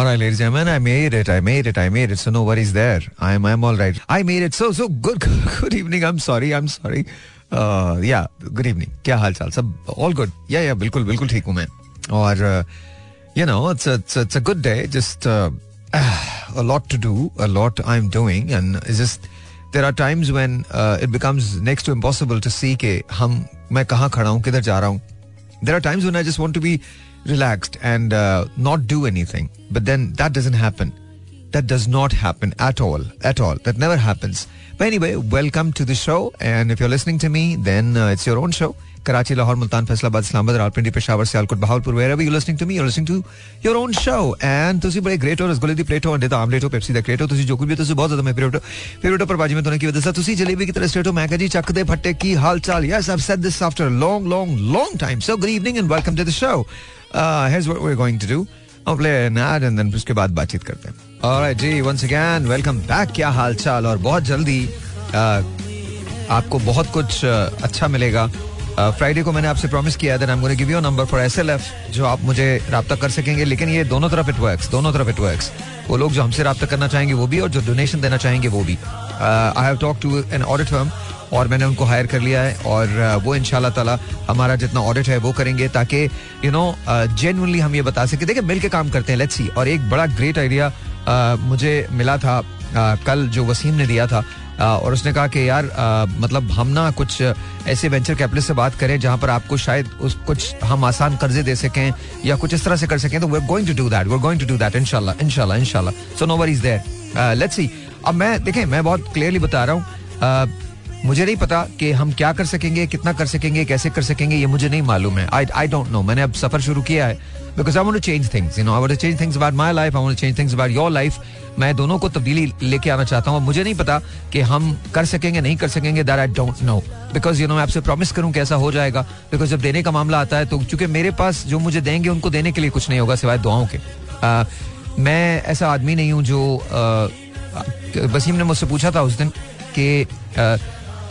All right, ladies and gentlemen, I made it. I made it. I made it. So no worries there. I'm I'm all right. I made it. So so good. Good evening. I'm sorry. I'm sorry. Uh, yeah. Good evening. क्या हाल चाल सब all good. Yeah yeah बिल्कुल बिल्कुल ठीक हूँ मैं. और uh, you know it's a, it's a it's a good day. Just uh, a lot to do. A lot I'm doing and it's just there are times when uh, it becomes next to impossible to see कि हम मैं कहाँ खड़ा हूँ किधर जा रहा हूँ. There are times when I just want to be relaxed and uh, not do anything. But then that doesn't happen. That does not happen at all. At all. That never happens. But anyway, welcome to the show. And if you're listening to me, then uh, it's your own show. Karachi, Lahore, Multan, Faisalabad, Islamabad, Rawalpindi, Peshawar, Sialkot, Bahawalpur, wherever you're listening to me, you're listening to your own show. And ਤੁਸੀਂ ਬੜੇ great ਹੋ ਰਸਗੁੱਲੇ ਦੀ plate ਹੋ ਅੰਡੇ ਦਾ omelette ਹੋ Pepsi ਦਾ crate ਹੋ ਤੁਸੀਂ ਜੋ ਕੁਝ ਵੀ ਤੁਸੀਂ ਬਹੁਤ ਜ਼ਿਆਦਾ ਮੈਂ ਫੇਵਰਟ ਫੇਵਰਟ ਪਰ ਬਾਜੀ ਮੈਂ ਤੁਹਾਨੂੰ ਕੀ ਦੱਸਾਂ ਤੁਸੀਂ ਜਲੇਬੀ ਕੀ ਤਰ੍ਹਾਂ ਸਟੇਟ ਹੋ ਮੈਂ ਕਹਾਂ ਜੀ ਚੱਕ ਦੇ ਫੱਟੇ ਕੀ ਹਾਲ ਚਾਲ yes I've said this after a long long long time so good evening and welcome to the show here's what we're going to do. I'll play an ad and then उसके बाद बातचीत करते हैं Alright जी once again, welcome back. क्या हाल चाल और बहुत जल्दी आपको बहुत कुछ अच्छा मिलेगा फ्राइडे को मैंने आपसे प्रॉमिस किया that I am going give you number four SLF जो आप मुझे रब्ता कर सकेंगे लेकिन ये दोनों तरफ़ इट वर्क्स दोनों तरफ़ इट वर्क्स वो लोग जो हमसे रब्ता करना चाहेंगे वो भी और जो डोनेशन देना चाहेंगे वो भी I have talk to an audit firm और मैंने उनको हायर कर लिया है और वो इन ताला हमारा जितना ऑडिट है वो करेंगे ताकि यू नो जेनुअनली हम ये बता सके। देखिए मिल के काम करते हैं लेट्स सी और एक बड़ा ग्रेट आइडिया मुझे मिला था कल जो वसीम ने दिया था और उसने कहा कि यार आ, मतलब हम ना कुछ ऐसे वेंचर कैपिटल से बात करें जहाँ पर आपको शायद उस कुछ हम आसान कर्जे दे सकें या कुछ इस तरह से कर सकें तो we going to do that we going to do that इनशाला इनशाला इनशाला so no worries there let's see अब मैं देखें मैं बहुत क्लियरली बता रहा हूँ। मुझे नहीं पता कि हम क्या कर सकेंगे कितना कर सकेंगे कैसे कर सकेंगे ये मुझे नहीं मालूम है। आई आई डोंट नो मैंने अब सफ़र शुरू किया है। Because I want to change things you know I want change things about my life I want change things about your life मैं दोनों को तब्दीली लेके आना चाहता हूँ। मुझे नहीं पता कि हम कर सकेंगे नहीं कर सकेंगे that I don't know because you know मैं आपसे प्रॉमिस करूँ कैसा हो जाएगा। बिकॉज़ जब देने का मामला आता है तो चूँकि मेरे पास जो मुझे देंगे उनको देने के लिए कुछ नहीं होगा सिवाय दुआओं के। आ, मैं ऐसा आदमी नहीं हूँ जो वसीम ने मुझसे पूछा था उस दिन कि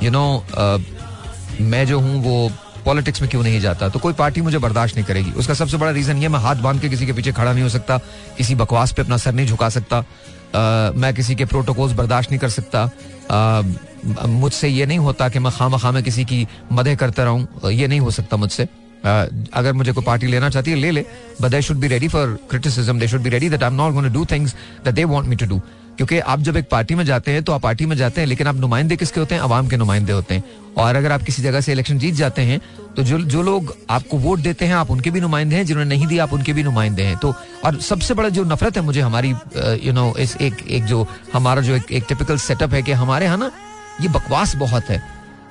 यू नो uh, मैं जो हूँ वो पॉलिटिक्स में क्यों नहीं जाता? तो कोई पार्टी मुझे बर्दाश्त नहीं करेगी। उसका सबसे बड़ा रीजन ये मैं हाथ बाँध के किसी के पीछे खड़ा नहीं हो सकता किसी बकवास पे अपना सर नहीं झुका सकता uh, मैं किसी के प्रोटोकॉल्स बर्दाश्त नहीं कर सकता uh, मुझसे ये नहीं होता कि मैं खाम खा में किसी की मदद करता रहूँ ये नहीं हो सकता मुझसे। Uh, अगर मुझे कोई पार्टी लेना चाहती है ले ले but they should be ready for criticism they should be ready that I am not to do things that they want me to do क्योंकि आप जब एक पार्टी में जाते हैं तो आप पार्टी में जाते हैं लेकिन आप नुमाइंदे किसके होते हैं? अवाम के नुमाइंदे होते हैं। और अगर आप किसी जगह से इलेक्शन जीत जाते हैं तो जो जो लोग आपको वोट देते हैं आप उनके भी नुमाइंदे हैं जिन्होंने नहीं दिया आप उनके भी नुमाइंदे हैं। तो और सबसे बड़ा जो नफरत है मुझे हमारी यू नो इस एक एक जो हमारा जो एक, एक टिपिकल सेटअप है कि हमारे यहाँ ना ये बकवास बहुत है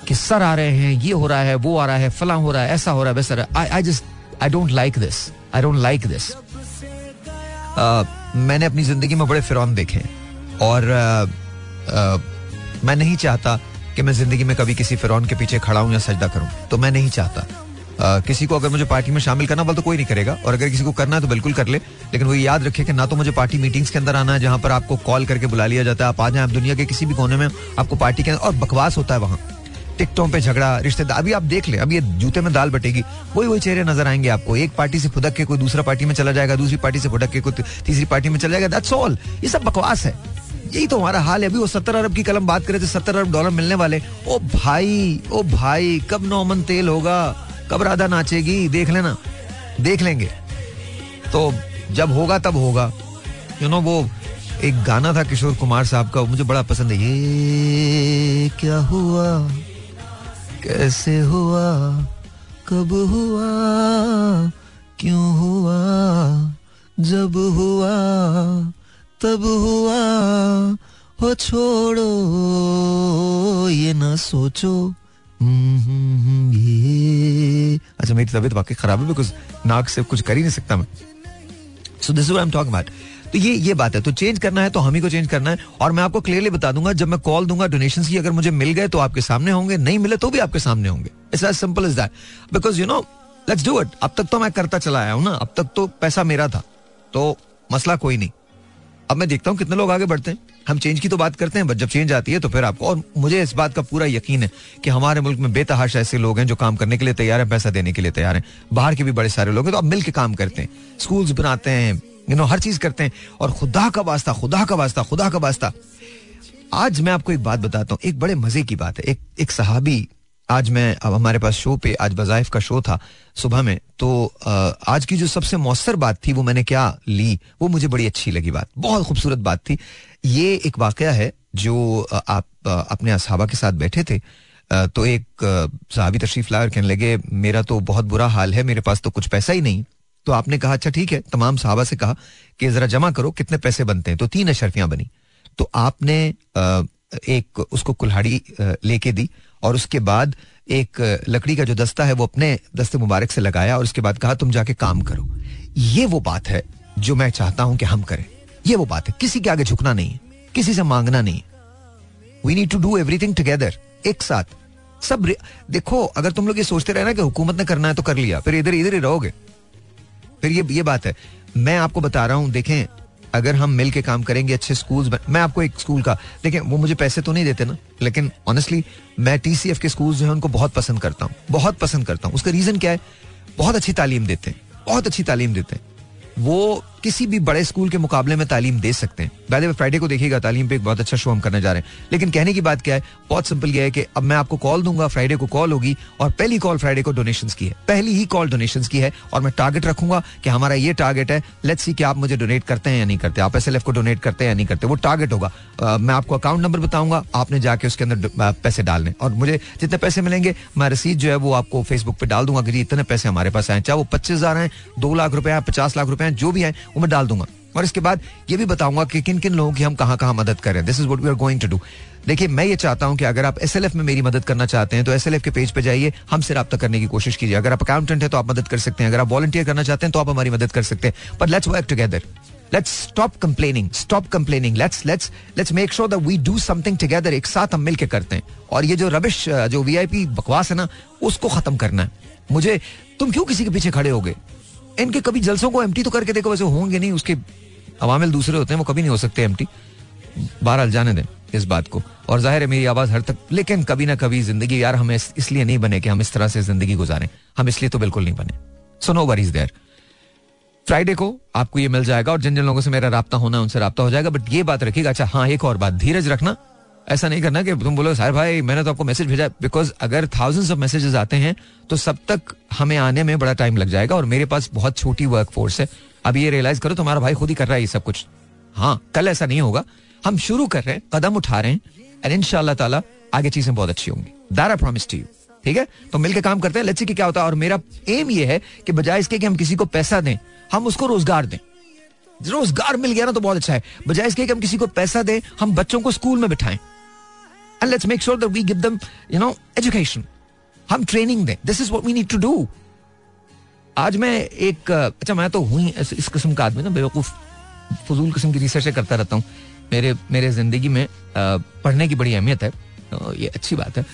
कि सर आ रहे हैं ये हो रहा है वो आ रहा है फला हो रहा है ऐसा हो रहा है वैसा I I just I don't like this I don't like this मैंने अपनी ज़िंदगी में बड़े फिरौन देखे हैं। और मैं नहीं चाहता कि मैं ज़िंदगी में कभी किसी फिरौन के पीछे खड़ा हूँ या सजदा करूँ तो मैं नहीं चाहता। आ, किसी को अगर मुझे पार्टी में शामिल करना बोल तो कोई नहीं करेगा और अगर किसी को करना है तो बिल्कुल कर ले लेकिन वो याद रखे कि ना तो मुझे पार्टी मीटिंग्स के अंदर आना है जहाँ पर आपको कॉल करके बुला लिया जाता है आप आ जाए आप दुनिया के किसी भी कोने में आपको पार्टी के और बकवास होता है वहाँ। टिकटों पे झगड़ा रिश्तेदार अभी आप देख ले अभी ये जूते में दाल बटेगी वही वही चेहरे नज़र आएँगे आपको एक पार्टी से फुदक के कोई दूसरा पार्टी में चला जाएगा दूसरी पार्टी से फुदक के कोई तीसरी पार्टी में चला जाएगा दैट्स ऑल ये सब बकवास है। यही तो हमारा हाल है। अभी वो सत्तर अरब की कलम बात करे थे सत्तर अरब डॉलर मिलने वाले। ओ भाई ओ भाई, कब नौमन तेल होगा? कब राधा नाचेगी? देख लेना। देख लेंगे। तो जब होगा, तब होगा। यू नो वो एक गाना था किशोर कुमार साहब का मुझे बड़ा पसंद है। ये क्या हुआ? कैसे हुआ? कब हुआ? क्यों हुआ? जब हुआ? तब हुआ, हो छोड़ो, ये ना सोचो। ये। अच्छा मेरी तबीयत वाकई खराब है बिकॉज़ नाक से कुछ कर ही नहीं सकता मैं। So this I am talking about तो ये ये बात है तो चेंज करना है तो हम ही को चेंज करना है। और मैं आपको क्लियरली बता दूँगा, जब मैं कॉल दूँगा डोनेशन की, अगर मुझे मिल गए तो आपके सामने होंगे, नहीं मिले तो भी आपके सामने होंगे। It's as simple is that because you know let's do it अब तक तो मैं करता चला आया हूँ ना, अब तक तो पैसा मेरा था तो मसला कोई नहीं। अब मैं देखता हूँ कितने लोग आगे बढ़ते हैं। हम चेंज की तो बात करते हैं बट जब चेंज आती है तो फिर आपको, और मुझे इस बात का पूरा यकीन है कि हमारे मुल्क में बेतहाश ऐसे लोग हैं जो काम करने के लिए तैयार हैं, पैसा देने के लिए तैयार हैं। बाहर के भी बड़े सारे लोग हैं तो अब मिल के काम करते हैं। स्कूल्स बनाते हैं यू नो हर चीज़ करते हैं। और खुदा का वास्ता, खुदा का वास्ता, खुदा का वास्ता। आज मैं आपको एक बात बताता हूँ, एक बड़े मज़े की बात है। एक एक सहाबी आज मैं, अब हमारे पास शो पे, आज वजाइफ का शो था सुबह में तो आज की जो सबसे मौसर बात थी, वो मैंने क्या ली, वो मुझे बड़ी अच्छी लगी बात, बहुत खूबसूरत बात थी। ये एक वाकया है जो आप अपने असहाबा के साथ बैठे थे तो एक सहाबी तशरीफ़ लाकर कहने लगे, मेरा तो बहुत बुरा हाल है, मेरे पास तो कुछ पैसा ही नहीं। तो आपने कहा अच्छा ठीक है। तमाम साहबा से कहा कि, जरा जमा करो, कितने पैसे बनते हैं? तो तीन अशरफियाँ बनी। तो आपने एक उसको कुल्हाड़ी लेके दी और उसके बाद एक लकड़ी का जो दस्ता है वो अपने दस्ते मुबारक से लगाया और उसके बाद कहा, तुम जाके काम करो। ये वो बात है जो मैं चाहता हूँ कि हम करें। ये वो बात है। किसी के आगे झुकना नहीं है। किसी से मांगना नहीं we need to do everything together एक साथ। सब देखो, अगर तुम लोग ये सोचते रहे ना कि हुकूमत ने करना है तो कर लिया, फिर इधर इधर ही रहोगे। फिर ये ये बात है। मैं आपको बता रहा हूँ, देखें अगर हम मिल के काम करेंगे, अच्छे स्कूल मैं आपको एक स्कूल का, देखिए, वो मुझे पैसे तो नहीं देते ना, लेकिन ऑनेस्टली मैं टीसीएफ के स्कूल जो है, उनको बहुत पसंद करता हूँ, बहुत पसंद करता हूँ। उसका रीजन क्या है? बहुत अच्छी तालीम देते हैं, बहुत अच्छी तालीम देते हैं। वो किसी भी बड़े स्कूल के मुकाबले में तालीम दे सकते हैं। वैसे फ्राइडे को देखिएगा, तालीम पे एक बहुत अच्छा शो हम करने जा रहे हैं। लेकिन कहने की बात क्या है, बहुत सिंपल यह है कि अब मैं आपको कॉल दूँगा फ्राइडे को कॉल होगी, और पहली कॉल फ्राइडे को डोनेशन की है। पहली ही कॉल डोनेशन की है, और मैं टारगेट रखूँगा कि हमारा ये टारगेट है। लेट्स सी कि आप मुझे डोनेट करते हैं या नहीं करते। आप एस को डोनेट करते हैं या नहीं करते, वो टारगेट होगा। मैं आपको अकाउंट नंबर बताऊँगा, आपने जाके उसके अंदर पैसे डालने और मुझे जितने पैसे मिलेंगे, मैं रसीद जो है वो आपको फेसबुक पे डाल दूँगा कि इतने पैसे हमारे पास आए चाहे वो पच्चीस हज़ार है, दो लाख रुपए पचास लाख रुपए जो भी है वो मैं डाल दूँगा। और इसके बाद ये भी बताऊँगा कि किन किन लोगों की हम कहाँ कहाँ मदद करें this is what we are going to do देखिए, मैं ये चाहता हूँ कि अगर आप एस में मेरी मदद करना चाहते हैं तो एस के पेज पे जाइए, हमसे रब्ता करने की कोशिश कीजिए। अगर आप अकाउंटेंट है तो आप मदद कर सकते हैं। अगर आप वॉलंटियर करना चाहते हैं तो आप हमारी मदद कर सकते हैं। But let's work together let's stop complaining stop complaining let's let's let's make sure that we do something together एक साथ हम मिलकर करते हैं। और ये जो रबिश जो वीआईपी बकवास है ना, उसको खत्म करना है। मुझे, तुम क्यों किसी के पीछे खड़े हो गए? इनके कभी जलसों को एमटी तो करके देखो, वैसे होंगे नहीं, उसके अवामिल दूसरे होते हैं, वो कभी नहीं हो सकते एम बहरहाल जाने दें इस बात को। और ज़ाहिर है मेरी आवाज़ हर तक, लेकिन कभी ना कभी ज़िंदगी यार हमें इसलिए नहीं बने कि हम इस तरह से ज़िंदगी गुजारें। हम इसलिए तो बिल्कुल नहीं बने। So no worries there Friday को आपको ये मिल जाएगा और जिन जिन लोगों से मेरा रहा होना उनसे रहा हो जाएगा, बट ये बात रखिएगा। अच्छा हाँ एक और बात, धीरज रखना। ऐसा नहीं करना कि तुम बोलो साहब भाई, मैंने तो आपको मैसेज भेजा बिकॉज़ अगर थाउजेंड्स ऑफ़ मैसेजेस आते हैं तो सब तक हमें आने में बड़ा टाइम लग जाएगा और मेरे पास बहुत छोटी वर्क फोर्स है। अब ये रियलाइज़ करो, तुम्हारा भाई खुद ही कर रहा है ये सब कुछ। हाँ कल ऐसा नहीं होगा। हम शुरू कर रहे हैं, कदम उठा रहे हैं एंड इन ताला आगे चीज़ें बहुत अच्छी होंगी। That I promise to you ठीक है? तो मिलकर काम करते हैं लेट्स की क्या होता है। और मेरा एम ये है कि बजाय इसके कि हम किसी को पैसा दें, हम उसको रोज़गार दें। रोज़गार मिल गया ना तो बहुत अच्छा है। बजाय इसके कि हम किसी को पैसा दें, हम बच्चों को स्कूल में बिठाएँ। And let's make sure that we give them you know education हम ट्रेनिंग दें. This is what we need to do आज मैं एक अच्छा मैं तो हुई इस किस्म का आदमी ना, बेवकूफ़, फजूल किस्म की रिसर्च करता रहता हूँ. मेरे मेरे ज़िंदगी में पढ़ने की बड़ी अहमियत है. तो ये अच्छी बात है.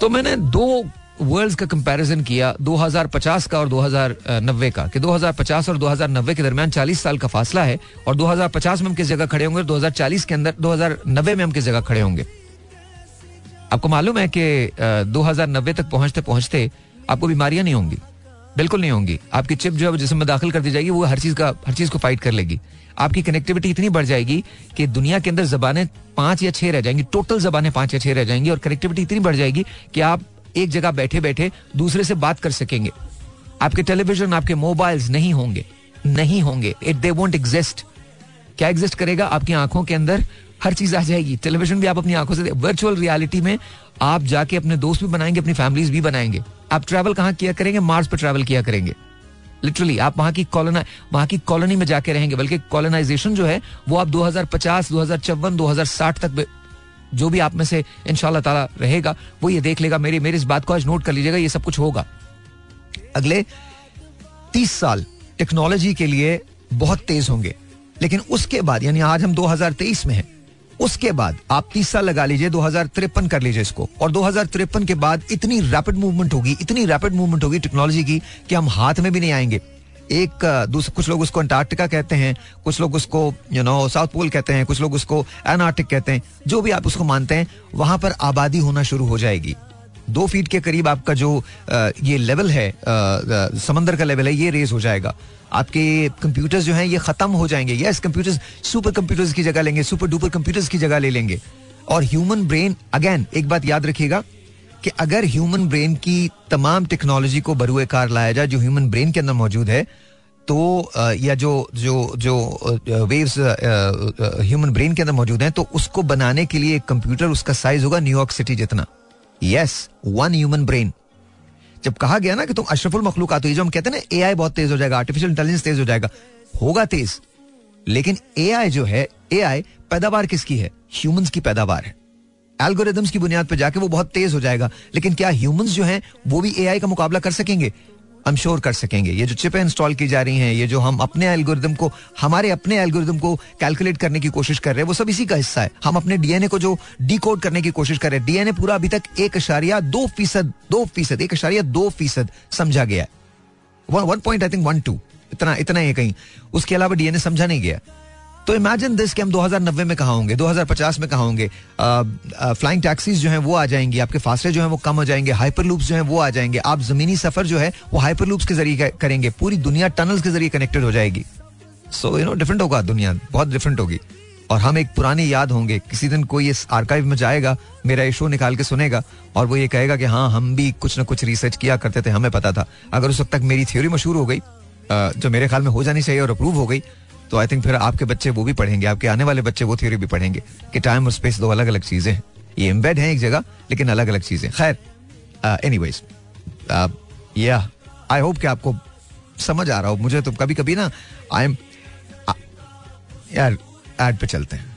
तो मैंने दो वर्ल्ड्स का कंपैरिजन किया 2050 का और 2090 का, कि 2050 और 2090 के दरमियान 40 साल का फासला है, और 2050 में हम किस जगह खड़े होंगे 2040 के अंदर 2090 में हम किस जगह खड़े होंगे? आपको मालूम है कि 2090 तक पहुँचते पहुँचते आपको बीमारियाँ नहीं होंगी। बिल्कुल नहीं होंगी। आपकी चिप जो है जिसम में दाखिल कर दी जाएगी, वो हर चीज़ का, हर चीज़ को फाइट कर लेगी। आपकी कनेक्टिविटी इतनी बढ़ जाएगी कि दुनिया के अंदर जबानें पाँच या छह रह जाएँगी टोटल जबानें पाँच या छह रह जाएँगी और कनेक्टिविटी इतनी बढ़ जाएगी कि आप एक जगह बैठे बैठे दूसरे से बात कर सकेंगे। आपके टेलीविज़न आपके मोबाइल्स नहीं होंगे। नहीं होंगे। इट दे वोंट एग्जिस्ट क्या एग्जिस्ट करेगा? आपकी आँखों के अंदर हर चीज़ आ जाएगी। टेलीविज़न भी आप अपनी आँखों से वर्चुअल रियलिटी में आप जाके अपने दोस्त भी बनाएँगे, अपनी फैमिलीज़ भी बनाएँगे। आप ट्रैवल कहाँ किया करेंगे? मार्स पर ट्रैवल किया करेंगे। लिटरली आप वहाँ की कॉलोना वहाँ की कॉलोनी में जाके रहेंगे, बल्कि कॉलोनाइजेशन जो है, वो आप 2050 2054 2060 तक जो भी आप में से इनशाला ताला रहेगा, वो ये देख लेगा, मेरी मेरी इस बात को आज नोट कर लीजिएगा, ये सब कुछ होगा। अगले तीस साल टेक्नोलॉजी के लिए बहुत तेज होंगे। लेकिन उसके बाद, यानी आज हम 2023 में हैं उसके बाद आप तीसरा लगा लीजिए, दो हज़ार तिरपन कर लीजिए इसको। और दो के बाद इतनी रैपिड मूवमेंट होगी, इतनी रैपिड मूवमेंट होगी टेक्नोलॉजी की कि हम हाथ में भी नहीं आएँगे। एक दूसरे कुछ लोग उसको अंटार्कटिका कहते हैं, कुछ लोग उसको यू नो साउथ पोल कहते हैं, कुछ लोग उसको एनार्टिक कहते हैं, जो भी आप उसको मानते हैं, वहाँ पर आबादी होना शुरू हो जाएगी। दो फीट के करीब आपका जो ये लेवल है समंदर का लेवल है, ये रेज हो जाएगा। आपके कंप्यूटर्स जो हैं, ये खत्म हो जाएँगे। यस कंप्यूटर्स सुपर कंप्यूटर्स की जगह लेंगे सुपर डुपर कंप्यूटर्स की जगह ले लेंगे। और ह्यूमन ब्रेन अगेन एक बात याद रखिएगा कि अगर ह्यूमन ब्रेन की तमाम टेक्नोलॉजी को बरुए कार लाया जाए, जो ह्यूमन ब्रेन के अंदर मौजूद है तो या जो जो जो वेव्स ह्यूमन ब्रेन के अंदर मौजूद हैं तो उसको बनाने के लिए एक कंप्यूटर उसका साइज़ होगा न्यूयॉर्क सिटी जितना। यस वन ह्यूमन ब्रेन जब कहा गया ना कि तुम अशरफुल मखलूक आते जो हम कहते हैं ना एआई बहुत तेज हो जाएगा आर्टिफिशियल इंटेलिजेंस तेज हो जाएगा। होगा तेज, लेकिन एआई जो है एआई पैदावार किसकी है? ह्यूमंस की पैदावार है। एल्गोरिदम्स की बुनियाद पर जाके वो बहुत तेज हो जाएगा, लेकिन क्या ह्यूमंस जो हैं, वो भी एआई का मुकाबला कर सकेंगे? हम श्योर कर सकेंगे। ये जो चिपें इंस्टॉल की जा रही हैं, ये जो हम अपने एल्गोरिदम को, हमारे अपने एल्गोरिदम को कैलकुलेट करने की कोशिश कर रहे हैं, वो सब इसी का हिस्सा है। हम अपने डीएनए को जो डिकोड करने की कोशिश कर रहे हैं डीएनए पूरा अभी तक एक अशारिया दो फ़ीसद दो फ़ीसद, एक अशारिया दो फ़ीसद समझा गया है। One point I think one two इतना इतना ही कहीं। उसके अलावा डीएनए समझा नहीं गया। तो इमेजिन दिस कि हम 2090 में कहा होंगे 2050 में कहा होंगे? फ्लाइंग टैक्सीज जो हैं वो आ जाएँगी, आपके फासले जो हैं वो कम हो जाएँगे हाइपर लूप्स जो हैं वो आ जाएँगे। आप जमीनी सफ़र जो है वो हाइपर लूप्स के ज़रिए करेंगे, पूरी दुनिया टनल्स के ज़रिए कनेक्टेड हो जाएगी। सो यू नो डिफरेंट होगा दुनिया, बहुत डिफरेंट होगी। और हम एक पुरानी याद होंगे, किसी दिन कोई इस आर्काइव में जाएगा, मेरा ये शो निकाल के सुनेगा, और वो ये कहेगा कि हाँ हम भी कुछ ना कुछ रिसर्च किया करते थे, हमें पता था। अगर उस वक्त तक मेरी थ्योरी मशहूर हो गई जो मेरे ख्याल में हो जानी चाहिए और अप्रूव हो गई तो आई थिंक फिर आपके बच्चे वो भी पढ़ेंगे, आपके आने वाले बच्चे वो थ्योरी भी पढ़ेंगे कि टाइम और स्पेस दो अलग अलग चीज़ें हैं। ये एम्बेड है एक जगह, लेकिन अलग अलग चीज़ें। खैर एनी वेज या आई होप कि आपको समझ आ रहा हो। मुझे तो कभी कभी ना आई एम यार एड पे चलते हैं।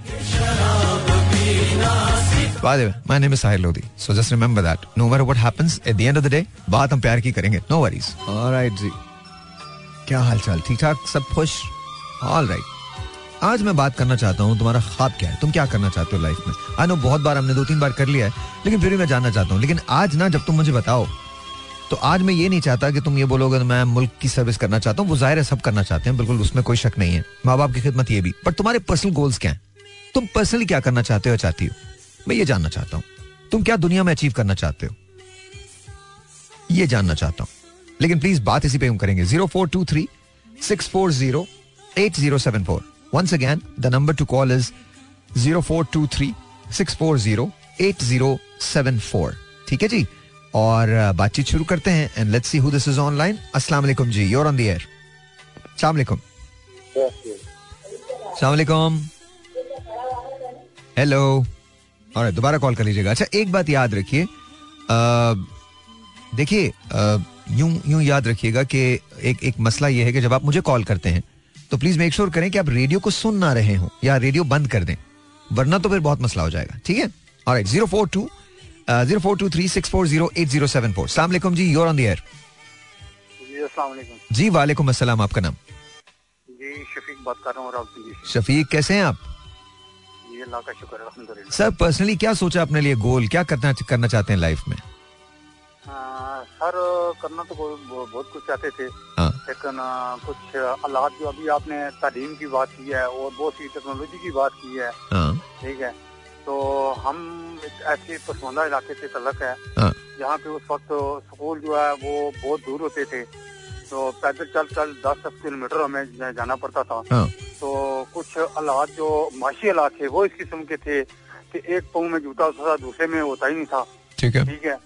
My name Sahir Lodhi so just remember that no matter what happens at the end of the day बात हम प्यार की करेंगे नो वरीज ऑलराइट जी। क्या हालचाल? ठीक ठाक सब खुश? ऑल राइट आज मैं बात करना चाहता हूँ, तुम्हारा ख्वाब क्या है? तुम क्या करना चाहते हो लाइफ में? आई नो बहुत बार हमने दो तीन बार कर लिया है, लेकिन फिर भी मैं जानना चाहता हूँ। लेकिन आज ना, जब तुम मुझे बताओ तो आज मैं ये नहीं चाहता कि तुम ये बोलोगे तो मैं मुल्क की सर्विस करना चाहता हूँ। वो ज़ाहिर है सब करना चाहते हैं, बिल्कुल उसमें कोई शक नहीं है। माँ बाप की खिदमत ये भी। पर तुम्हारे पर्सनल गोल्स क्या है? तुम पर्सनली क्या करना चाहते हो चाहती हो? मैं ये जानना चाहता हूँ। तुम क्या दुनिया में अचीव करना चाहते हो? ये जानना चाहता हूँ। लेकिन प्लीज़ बात इसी पे हम करेंगे। Zero four two three six four zero 8074. Once again, the number to call is 0423 640 8074. ठीक है जी? और बातचीत शुरू करते हैं and let's see who this is online अस्सलाम वालेकुम जी योर ऑन द एयर अस्सलाम वालेकुम अस्सलाम वालेकुम हेलो और दोबारा कॉल कर लीजिएगा। अच्छा एक बात याद रखिए। देखिए यूँ यूँ याद रखिएगा कि एक एक मसला यह है कि जब आप मुझे कॉल करते हैं तो प्लीज़ मेक श्योर करें कि आप रेडियो को सुन ना रहे हो या रेडियो बंद कर दें वरना तो फिर बहुत मसला हो जाएगा ठीक है? और zero four two zero four two three six four zero eight zero seven four सलाम जी योर ऑन द एयर जी वालेकुम। अस्सलाम आपका नाम? जी शफीक बात कर रहा हूँ शफीक कैसे हैं आप? सर पर्सनली क्या सोचा अपने लिए गोल? क्या करना करना चाहते हैं लाइफ में? सर करना तो बहुत कुछ चाहते थे। हाँ। लेकिन कुछ हालात जो अभी आपने तालीम की बात की है और बहुत सी टेक्नोलॉजी की बात की है। हाँ। ठीक है। तो हम एक ऐसे पसमानदा इलाके से तलक है हाँ। जहाँ पे उस वक्त स्कूल जो है वो बहुत दूर होते थे। तो पैदल चल चल दस दस किलोमीटर हमें जाना पड़ता था। तो कुछ हालात जो माशी हालात थे वो इस किस्म के थे कि एक पाँव में जूता होता था दूसरे में होता ही नहीं था। ठीक है। ठीक है।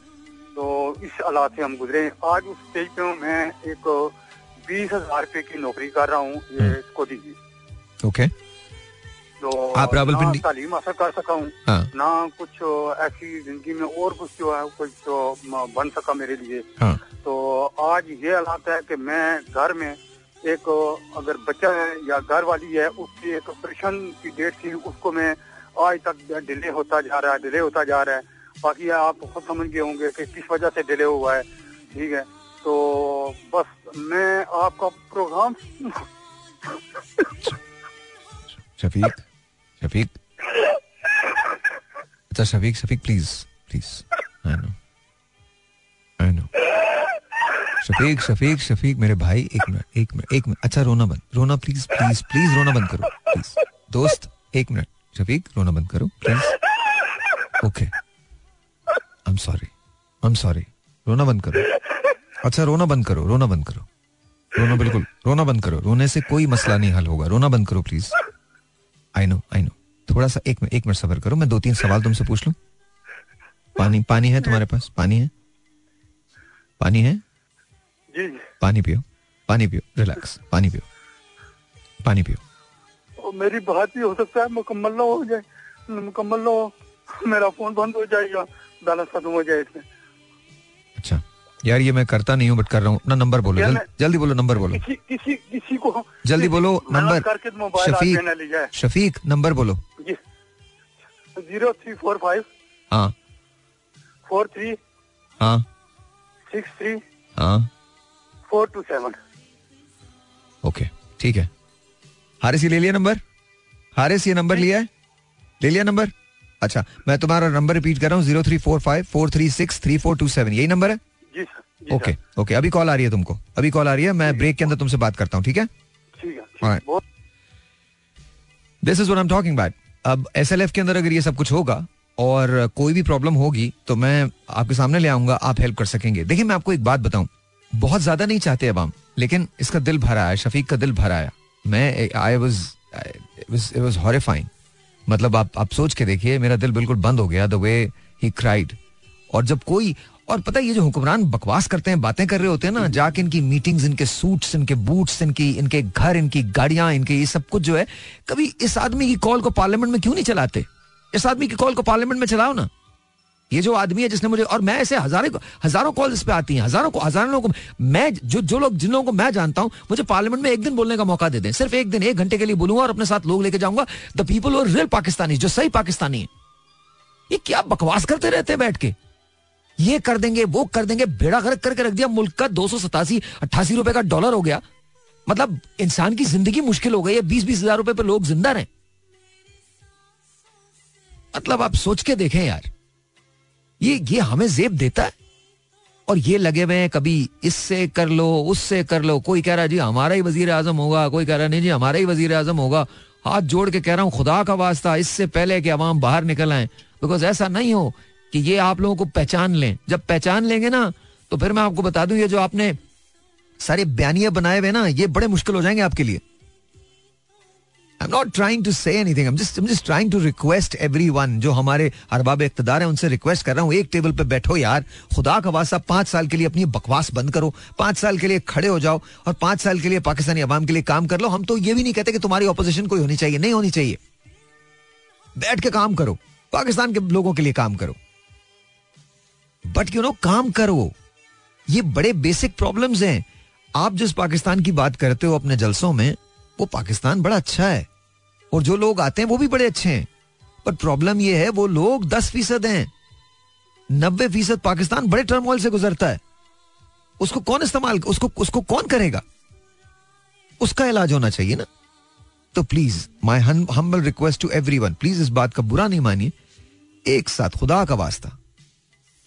तो इस हालात से हम गुजरे आज उस स्टेज पे मैं एक बीस हज़ार रूपए की नौकरी कर रहा हूँ ये हम्म। इसको दीजिए ओके तो आप ना तालीम हासिल कर सका हूँ हाँ। ना कुछ ऐसी ज़िंदगी में और कुछ जो है कुछ जो बन सका मेरे लिए हाँ। तो आज ये हालात है कि मैं घर में एक अगर बच्चा है या घर वाली है उसकी एक ऑपरेशन की डेट थी उसको मैं आज तक डिले होता जा रहा है डिले होता जा रहा है बाकी आप खुद समझ गए होंगे कि किस वजह से डिले हुआ है। ठीक है? तो बस मैं आपका प्रोग्राम शफीक शफीक। अच्छा Shafiq Shafiq please please I know I know Shafiq Shafiq Shafiq, मेरे भाई, एक मिनट एक मिनट एक मिनट। अच्छा रोना बंद, रोना प्लीज़ प्लीज़ प्लीज़ रोना बंद करो प्लीज़ दोस्त, एक मिनट। शफीक, रोना बंद करो please okay I am sorry I am sorry रोना बंद करो। अच्छा रोना बंद करो रोना बंद करो। रोना बिल्कुल रोना बंद करो। रोने से कोई मसला नहीं हल होगा। रोना बंद करो please I know I know थोड़ा सा एक एक मिनट सफ़र करो। मैं दो तीन सवाल तुमसे पूछ लू। पानी पानी है तुम्हारे पास? पानी है? पानी है? जी पानी पियो। पानी पियो। रिलैक्स पानी पियो। पानी पियो। मेरी बात भी हो सकता है। मुकम्मल ना हो जाए। मुकम्मल ना हो। मेरा फ़ोन बंद हो जाएगा। बैलेंस खत्म हो जाए इसमें। अच्छा। यार ये मैं करता नहीं हूँ बट कर रहा हूँ। ना नंबर बोलो जल, जल्दी बोलो नंबर बोलो। किसी किसी किसी को जल्दी बोलो नंबर शफीक शफीक नंबर बोलो। Zero three four five. हाँ। Four three. हाँ। Six three. हाँ। Four two seven. ओके ठीक है। हारिस ये ले लिया नंबर हारिस ये नंबर लिया है? ले लिया नंबर अच्छा मैं तुम्हारा नंबर रिपीट कर रहा हूँ zero three four five four three six three four two seven यही नंबर है? जी सर ओके ओके अभी कॉल आ रही है तुमको। अभी कॉल आ रही है मैं ब्रेक के अंदर तुमसे बात करता हूँ ठीक है? This is am talking about SLF के अंदर अगर ये सब कुछ होगा और कोई भी प्रॉब्लम होगी तो मैं आपके सामने ले आऊँगा आप हेल्प कर सकेंगे। देखिए मैं आपको एक बात बताऊँ। बहुत ज़्यादा नहीं चाहते अब हम लेकिन इसका दिल भरा है शफीक का दिल भरा है। मैं I was it was horrifying मतलब आप आप सोच के देखिए, मेरा दिल बिल्कुल बंद हो गया द वे ही क्राइड और जब कोई, और पता है, ये जो हुक्मरान बकवास करते हैं, बातें कर रहे होते हैं ना, जाके इनकी मीटिंग्स इनके सूट्स इनके बूट्स इनकी, इनके घर, इनकी गाड़ियाँ, इनके ये सब कुछ जो है, कभी इस आदमी की कॉल को पार्लियामेंट में क्यों नहीं चलाते? इस आदमी की कॉल को पार्लियामेंट में चलाओ ना। ये जो आदमी है जिसने मुझे, और मैं ऐसे हज़ारों हज़ारों कॉल इस पे आती हैं, हज़ारों को, हज़ारों लोगों को, मैं जो जो लोग, जिन लोगों को मैं जानता हूँ, मुझे पार्लियामेंट में एक दिन बोलने का मौका दे दें। सिर्फ़ एक दिन, एक घंटे के लिए बोलूँगा और अपने साथ लोग लेके जाऊँगा। द पीपल और रियल पाकिस्तानी जो सही पाकिस्तानी है, ये क्या बकवास करते रहते हैं बैठ के? ये कर देंगे, वो कर देंगे, बेड़ा गर्क करके रख दिया, मुल्क का दो सौ सतासी, अट्ठासी रुपए का डॉलर हो गया। मतलब इंसान की ज़िंदगी मुश्किल हो गई है बीस बीस हज़ार रुपए पे लोग ज़िंदा रहे। मतलब आप सोच के देखें यार। ये ये हमें जेब देता है। और ये लगे हुए हैं, कभी इससे कर लो, उससे कर लो। कोई कह रहा है, जी, हमारा ही वज़ीर आज़म होगा। कोई कह रहा नहीं जी हमारा ही वज़ीर आज़म होगा। हाथ जोड़ के कह रहा हूँ, खुदा का वास्ता, इससे पहले कि अवाम बाहर निकल आए। बिकॉज़ ऐसा नहीं हो कि ये आप लोगों को पहचान लें। जब पहचान लेंगे ना तो फिर मैं आपको बता दूँ, ये जो आपने सारे बयानिया बनाए हुए ना, ये बड़े मुश्किल हो जाएँगे आपके लिए। I'm not trying to say anything. I'm just I'm just trying to request everyone जो हमारे अरबाब इकतदार हैं, उनसे रिक्वेस्ट कर रहा हूँ, एक टेबल पे बैठो यार। खुदा का वास्ता पाँच साल के लिए अपनी बकवास बंद करो। पाँच साल के लिए खड़े हो जाओ और पाँच साल के लिए पाकिस्तानी अवाम के लिए काम कर लो। हम तो ये भी नहीं कहते कि तुम्हारी ऑपोजिशन कोई होनी चाहिए। नहीं होनी चाहिए। बैठ के काम करो। पाकिस्तान के लोगों के लिए काम करो। बट यू नो काम करो। ये बड़े बेसिक प्रॉब्लम्स हैं। आप जिस पाकिस्तान की बात करते हो अपने जलसों में वो पाकिस्तान बड़ा अच्छा है। और जो लोग आते हैं, वो भी बड़े अच्छे हैं। पर प्रॉब्लम ये है, वो लोग दस फ़ीसद हैं। नब्बे फ़ीसद पाकिस्तान बड़े टर्मोल से गुजरता है। उसको कौन इस्तेमाल, उसको उसको कौन करेगा? उसका इलाज होना चाहिए ना। तो please my humble request to everyone please इस बात का बुरा नहीं मानिए। एक साथ खुदा का वास्ता।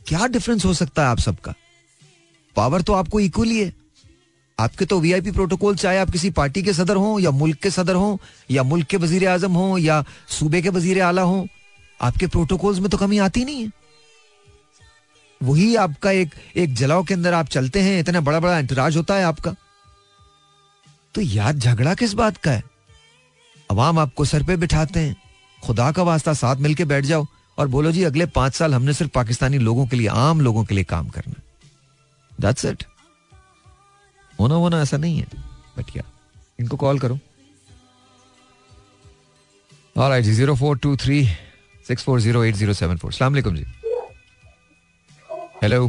क्या डिफरेंस हो सकता है आप सबका? पावर तो आपको इक्वली है। आपके तो वीआईपी प्रोटोकॉल चाहे आप किसी पार्टी के सदर हों या मुल्क के सदर हों या मुल्क के वज़ीर आज़म हों या सूबे के वज़ीर आला हों, आपके प्रोटोकॉल्स में तो कमी आती नहीं है। वही आपका एक एक जलाव के अंदर आप चलते हैं, इतना बड़ा बड़ा इंतराज होता है आपका। तो याद झगड़ा किस बात का है? अवाम आपको सर पे बिठाते हैं। खुदा का वास्ता साथ मिलके बैठ जाओ और बोलो जी, अगले पाँच साल हमने सिर्फ़ पाकिस्तानी लोगों के लिए, आम लोगों के लिए काम करना। दैट्स इट होना होना ऐसा नहीं है। बट क्या इनको कॉल करो। और आई जी zero four two three six four zero eight zero seven four सलाम जी। हेलो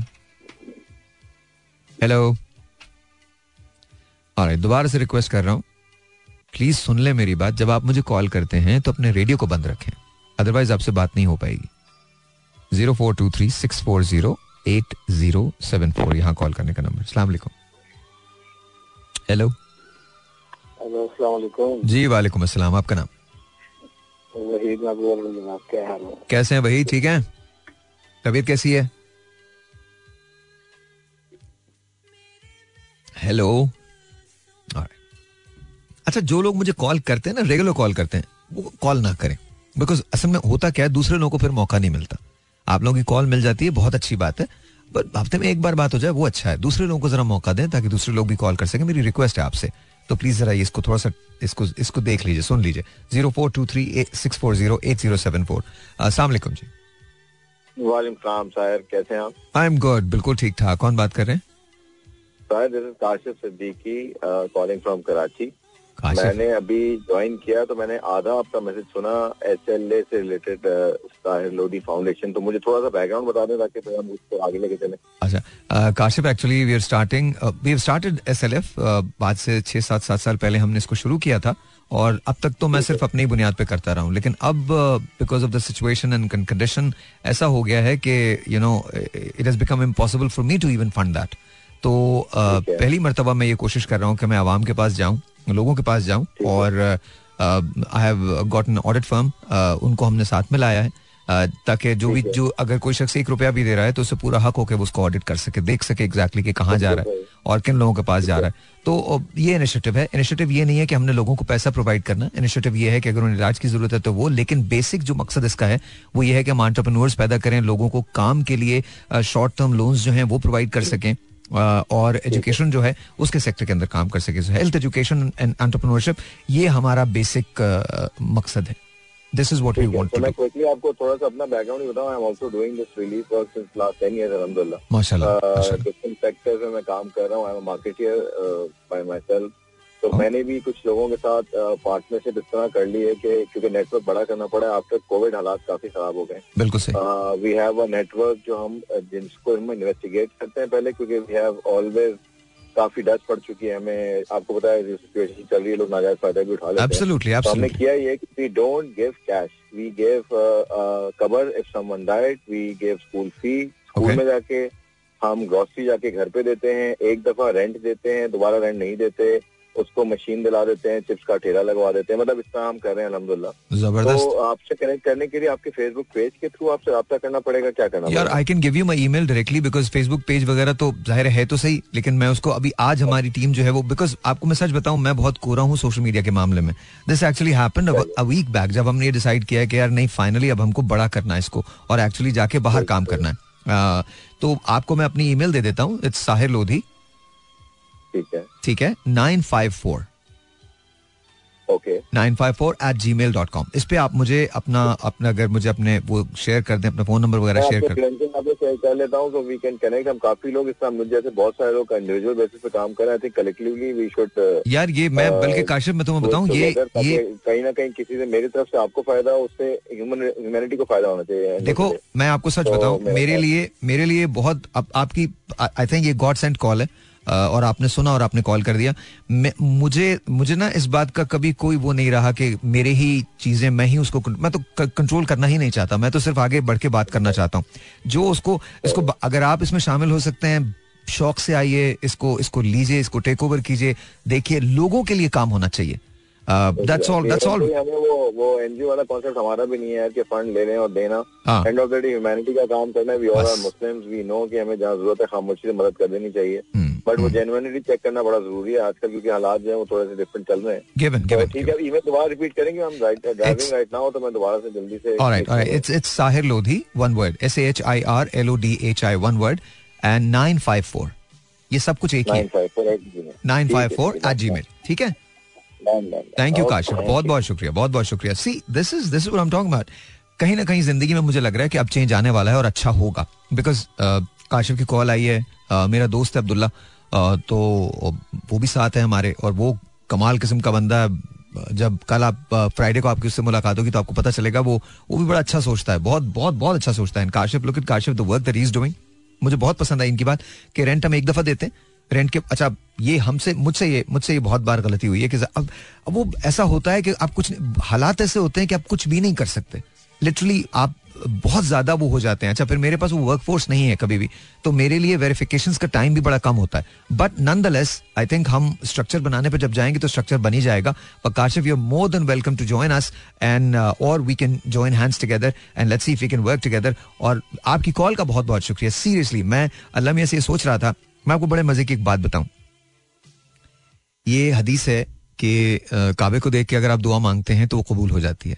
हेलो ऑलराइट दोबारा से रिक्वेस्ट कर रहा हूँ। प्लीज़ सुन ले मेरी बात। जब आप मुझे कॉल करते हैं तो अपने रेडियो को बंद रखें। अदरवाइज़ आपसे बात नहीं हो पाएगी। Zero four two three six four zero eight zero seven four यहाँ कॉल करने का नंबर सलाम हेलो हेलो जी वालेकुम अस्सलाम आपका नाम? वहीद बोल रहा क्या हाल है? कैसे हैं वही ठीक है? तबीयत कैसी है? हेलो अच्छा जो लोग मुझे कॉल करते हैं ना रेगुलर कॉल करते हैं वो कॉल ना करें। बिकॉज़ असल में होता क्या है दूसरे लोगों को फिर मौका नहीं मिलता। आप लोगों की कॉल मिल जाती है बहुत अच्छी बात है। हफ़्ते में एक बार बात हो जाए वो अच्छा है। दूसरे लोगों को जरा मौका दें ताकि दूसरे लोग भी कॉल कर सकें। मेरी रिक्वेस्ट है आपसे। तो प्लीज़ जरा इसको थोड़ा सा इसको इसको देख लीजिए सुन लीजिए। Zero four two three six four zero eight zero seven four Aslam जी। वालेकुम साहिर। कैसे हैं आप? आई एम गुड बिल्कुल ठीक ठाक कौन बात कर रहे हैं? Sahir this is Kashif Siddiqui calling from Karachi. मैंने अभी ज्वाइन किया तो मैंने आधा आपका मैसेज सुना एस एल ए से रिलेटेड ताहिर लोधी फाउंडेशन तो मुझे थोड़ा सा बैकग्राउंड बता दें ताकि हम उसको आगे लेके चले। अच्छा Kashif actually we are starting we have started S L F बाद से छह सात सात साल पहले हमने इसको शुरू किया था और अब तक तो मैं सिर्फ़ अपनी बुनियाद पे करता रहा हूँ। लेकिन अब because of the situation and condition ऐसा हो गया है कि you know it has become impossible for me to even fund that तो uh, पहली मरतबा मैं ये कोशिश कर रहा हूँ कि मैं आवाम के पास जाऊँ लोगों के पास जाऊँ और I have got an audit firm उनको हमने साथ में लाया है ताकि जो भी जो अगर कोई शख्स एक रुपया भी दे रहा है तो उसे पूरा हक हो के उसको ऑडिट कर सके देख सके एग्जैक्टली कि कहाँ जा रहा है और किन लोगों के पास जा रहा है। तो ये इनिशिएटिव है। इनिशिएटिव ये नहीं है कि हमने लोगों को पैसा प्रोवाइड करना। इनिशिएटिव ये है कि अगर उन्हें इलाज की ज़रूरत है तो वो लेकिन बेसिक जो मकसद इसका है वो ये है कि हम एंटरप्रेन्योर्स पैदा करें लोगों को काम के लिए शॉर्ट टर्म लोन्स जो हैं वो प्रोवाइड कर सकें। और एजुकेशन जो है उसके सेक्टर के अंदर काम कर सके। हेल्थ एजुकेशन एंड एंटरप्रेन्योरशिप ये हमारा बेसिक मकसद है। This is what we want to मैं क्विकली आपको थोड़ा सा अपना बैकग्राउंड बताऊँ। I am also doing this relief work since last 10 years अल्हम्दुलिल्लाह माशाल्लाह। डिफरेंट सेक्टर्स में मैं काम कर रहा हूँ। I am a marketeer by myself तो हाँ। मैंने भी कुछ लोगों के साथ पार्टनरशिप इस तरह कर ली है कि क्योंकि नेटवर्क बड़ा करना पड़ा आफ्टर कोविड हालात काफ़ी खराब हो गए। बिल्कुल वी हैव अ नेटवर्क जो हम जिसको हम इन्वेस्टिगेट करते हैं पहले क्योंकि वी हैव ऑलवेज काफ़ी डस्ट पड़ चुकी है हमें आपको पता है जो सिचुएशन चल रही है लोग नाजायज फ़ायदा भी उठा लेते absolutely, हैं तो हमने किया ये कि we don't give cash we give cover if someone died we give school fee school में जाके हम ग्रोसरी जाके घर पे देते हैं एक दफ़ा रेंट देते हैं दोबारा रेंट नहीं देते। उसको मशीन दिला देते हैं चिप्स का ठेला लगवा देते हैं मतलब इस तरह हम कर रहे हैं अलहमदुल्ला। ज़बरदस्त। तो आपसे कनेक्ट करने के लिए आपके फेसबुक पेज के थ्रू आपसे रब्ता करना पड़ेगा क्या करना यार I can give you my email directly because Facebook page वगैरह तो ज़ाहिर है तो सही लेकिन मैं उसको अभी आज हमारी टीम जो है वो बिकॉज़ आपको मैं सच बताऊँ मैं बहुत कोरा हूँ सोशल मीडिया के मामले में। This actually happen a week back जब हमने ये डिसाइड किया कि यार नहीं फाइनली अब हमको बड़ा करना है इसको और एक्चुअली जाके बाहर काम करना है। तो आपको मैं अपनी ईमेल दे देता हूँ इट्स साहिर लोधी ठीक है। ठीक है nine five four okay nine five four eight Gmail dot com इस पे आप मुझे अपना अपना अगर मुझे अपने वो शेयर कर दें अपना फ़ोन नंबर वगैरह शेयर कर कर लेता हूँ तो वी कैन कनेक्ट हम काफ़ी लोग इस तरह मुझे जैसे बहुत सारे लोग इंडिविजुअल बेसिस पे काम कर रहे हैं। कलेक्टिवली वी शुड यार ये मैं बल्कि काशिफ मैं तुम्हें बताऊँ ये ये कहीं ना कहीं किसी से मेरी तरफ़ से आपको फ़ायदा हो उससे ह्यूमन ह्यूमैनिटी को फ़ायदा होना चाहिए। देखो मैं आपको सच तो बताऊँ मेरे लिए मेरे लिए बहुत आपकी आई थिंक ये गॉड सेंट कॉल है। और आपने सुना और आपने कॉल कर दिया। मुझे मुझे ना इस बात का कभी कोई वो नहीं रहा कि मेरे ही चीज़ें मैं ही उसको मैं तो कंट्रोल करना ही नहीं चाहता। मैं तो सिर्फ़ आगे बढ़ के बात करना चाहता हूँ। जो उसको इसको अगर आप इसमें शामिल हो सकते हैं शौक से आइए इसको इसको लीजिए इसको टेक ओवर कीजिए। देखिए लोगों के लिए काम होना चाहिए। दैट्स ऑल दैट्स ऑल वो वो एनजीओ वाला कॉन्सेप्ट हमारा भी नहीं है कि फंड लेने और देना। End of the day humanity का काम करना we all are Muslims we know कि हमें जहाँ ज़रूरत है खामोशी से मदद कर देनी चाहिए। hmm. बट वो जेनुअनली hmm. चेक करना बड़ा ज़रूरी है आजकल क्योंकि हालात जो है वो थोड़े से डिफरेंट चल रहे हैं। ठीक है ईमेल दोबारा रिपीट करेंगे हम ड्राइविंग राइट नाउ तो मैं दोबारा से जल्दी से alright alright it's it's Sahir Lodhi one word S H I R L O D H I one word and 954 ये सब कुछ एक ही है। 954 एट जीमेल ठीक है थैंक यू काशिफ बहुत बहुत शुक्रिया बहुत बहुत शुक्रिया। See this is this I am talking about कहीं ना कहीं ज़िंदगी में मुझे लग रहा है कि अब चेंज आने वाला है और अच्छा होगा। बिकॉज़ काशिफ की कॉल आई है मेरा दोस्त है अब्दुल्ला। तो वो भी साथ है हमारे और वो कमाल किस्म का बंदा है। जब कल आप फ्राइडे को आपकी उससे मुलाकात होगी तो आपको पता चलेगा वो वो भी बड़ा अच्छा सोचता है। बहुत बहुत बहुत अच्छा सोचता है। Kashif look Kashif the work that is doing मुझे बहुत पसंद आई इनकी बात कि रेंट हम एक दफ़ा देते हैं। रेंट के अच्छा ये हमसे, मुझसे ये मुझसे ये बहुत बार गलती हुई है कि अब अब वो ऐसा होता है कि आप कुछ हालात ऐसे होते हैं कि आप कुछ भी नहीं कर सकते। लिटरली आप बहुत ज़्यादा वो हो जाते हैं। अच्छा फिर मेरे पास वो वर्क फोर्स नहीं है कभी भी तो मेरे लिए वेरिफिकेशन का टाइम भी बड़ा कम होता है। But nonetheless I think हम स्ट्रक्चर बनाने पर जब जाएँगे तो स्ट्रक्चर बन ही जाएगा। पर Kashif you more than welcome to join us and और we can join hands together and let's see if we can work together और आपकी कॉल का बहुत बहुत शुक्रिया। सीरियसली मैं अल्लाह से ये सोच रहा था, मैं आपको बड़े मज़े की एक बात बताऊँ। ये हदीस है कि काबे को देख के अगर आप दुआ मांगते हैं तो वो कबूल हो जाती है।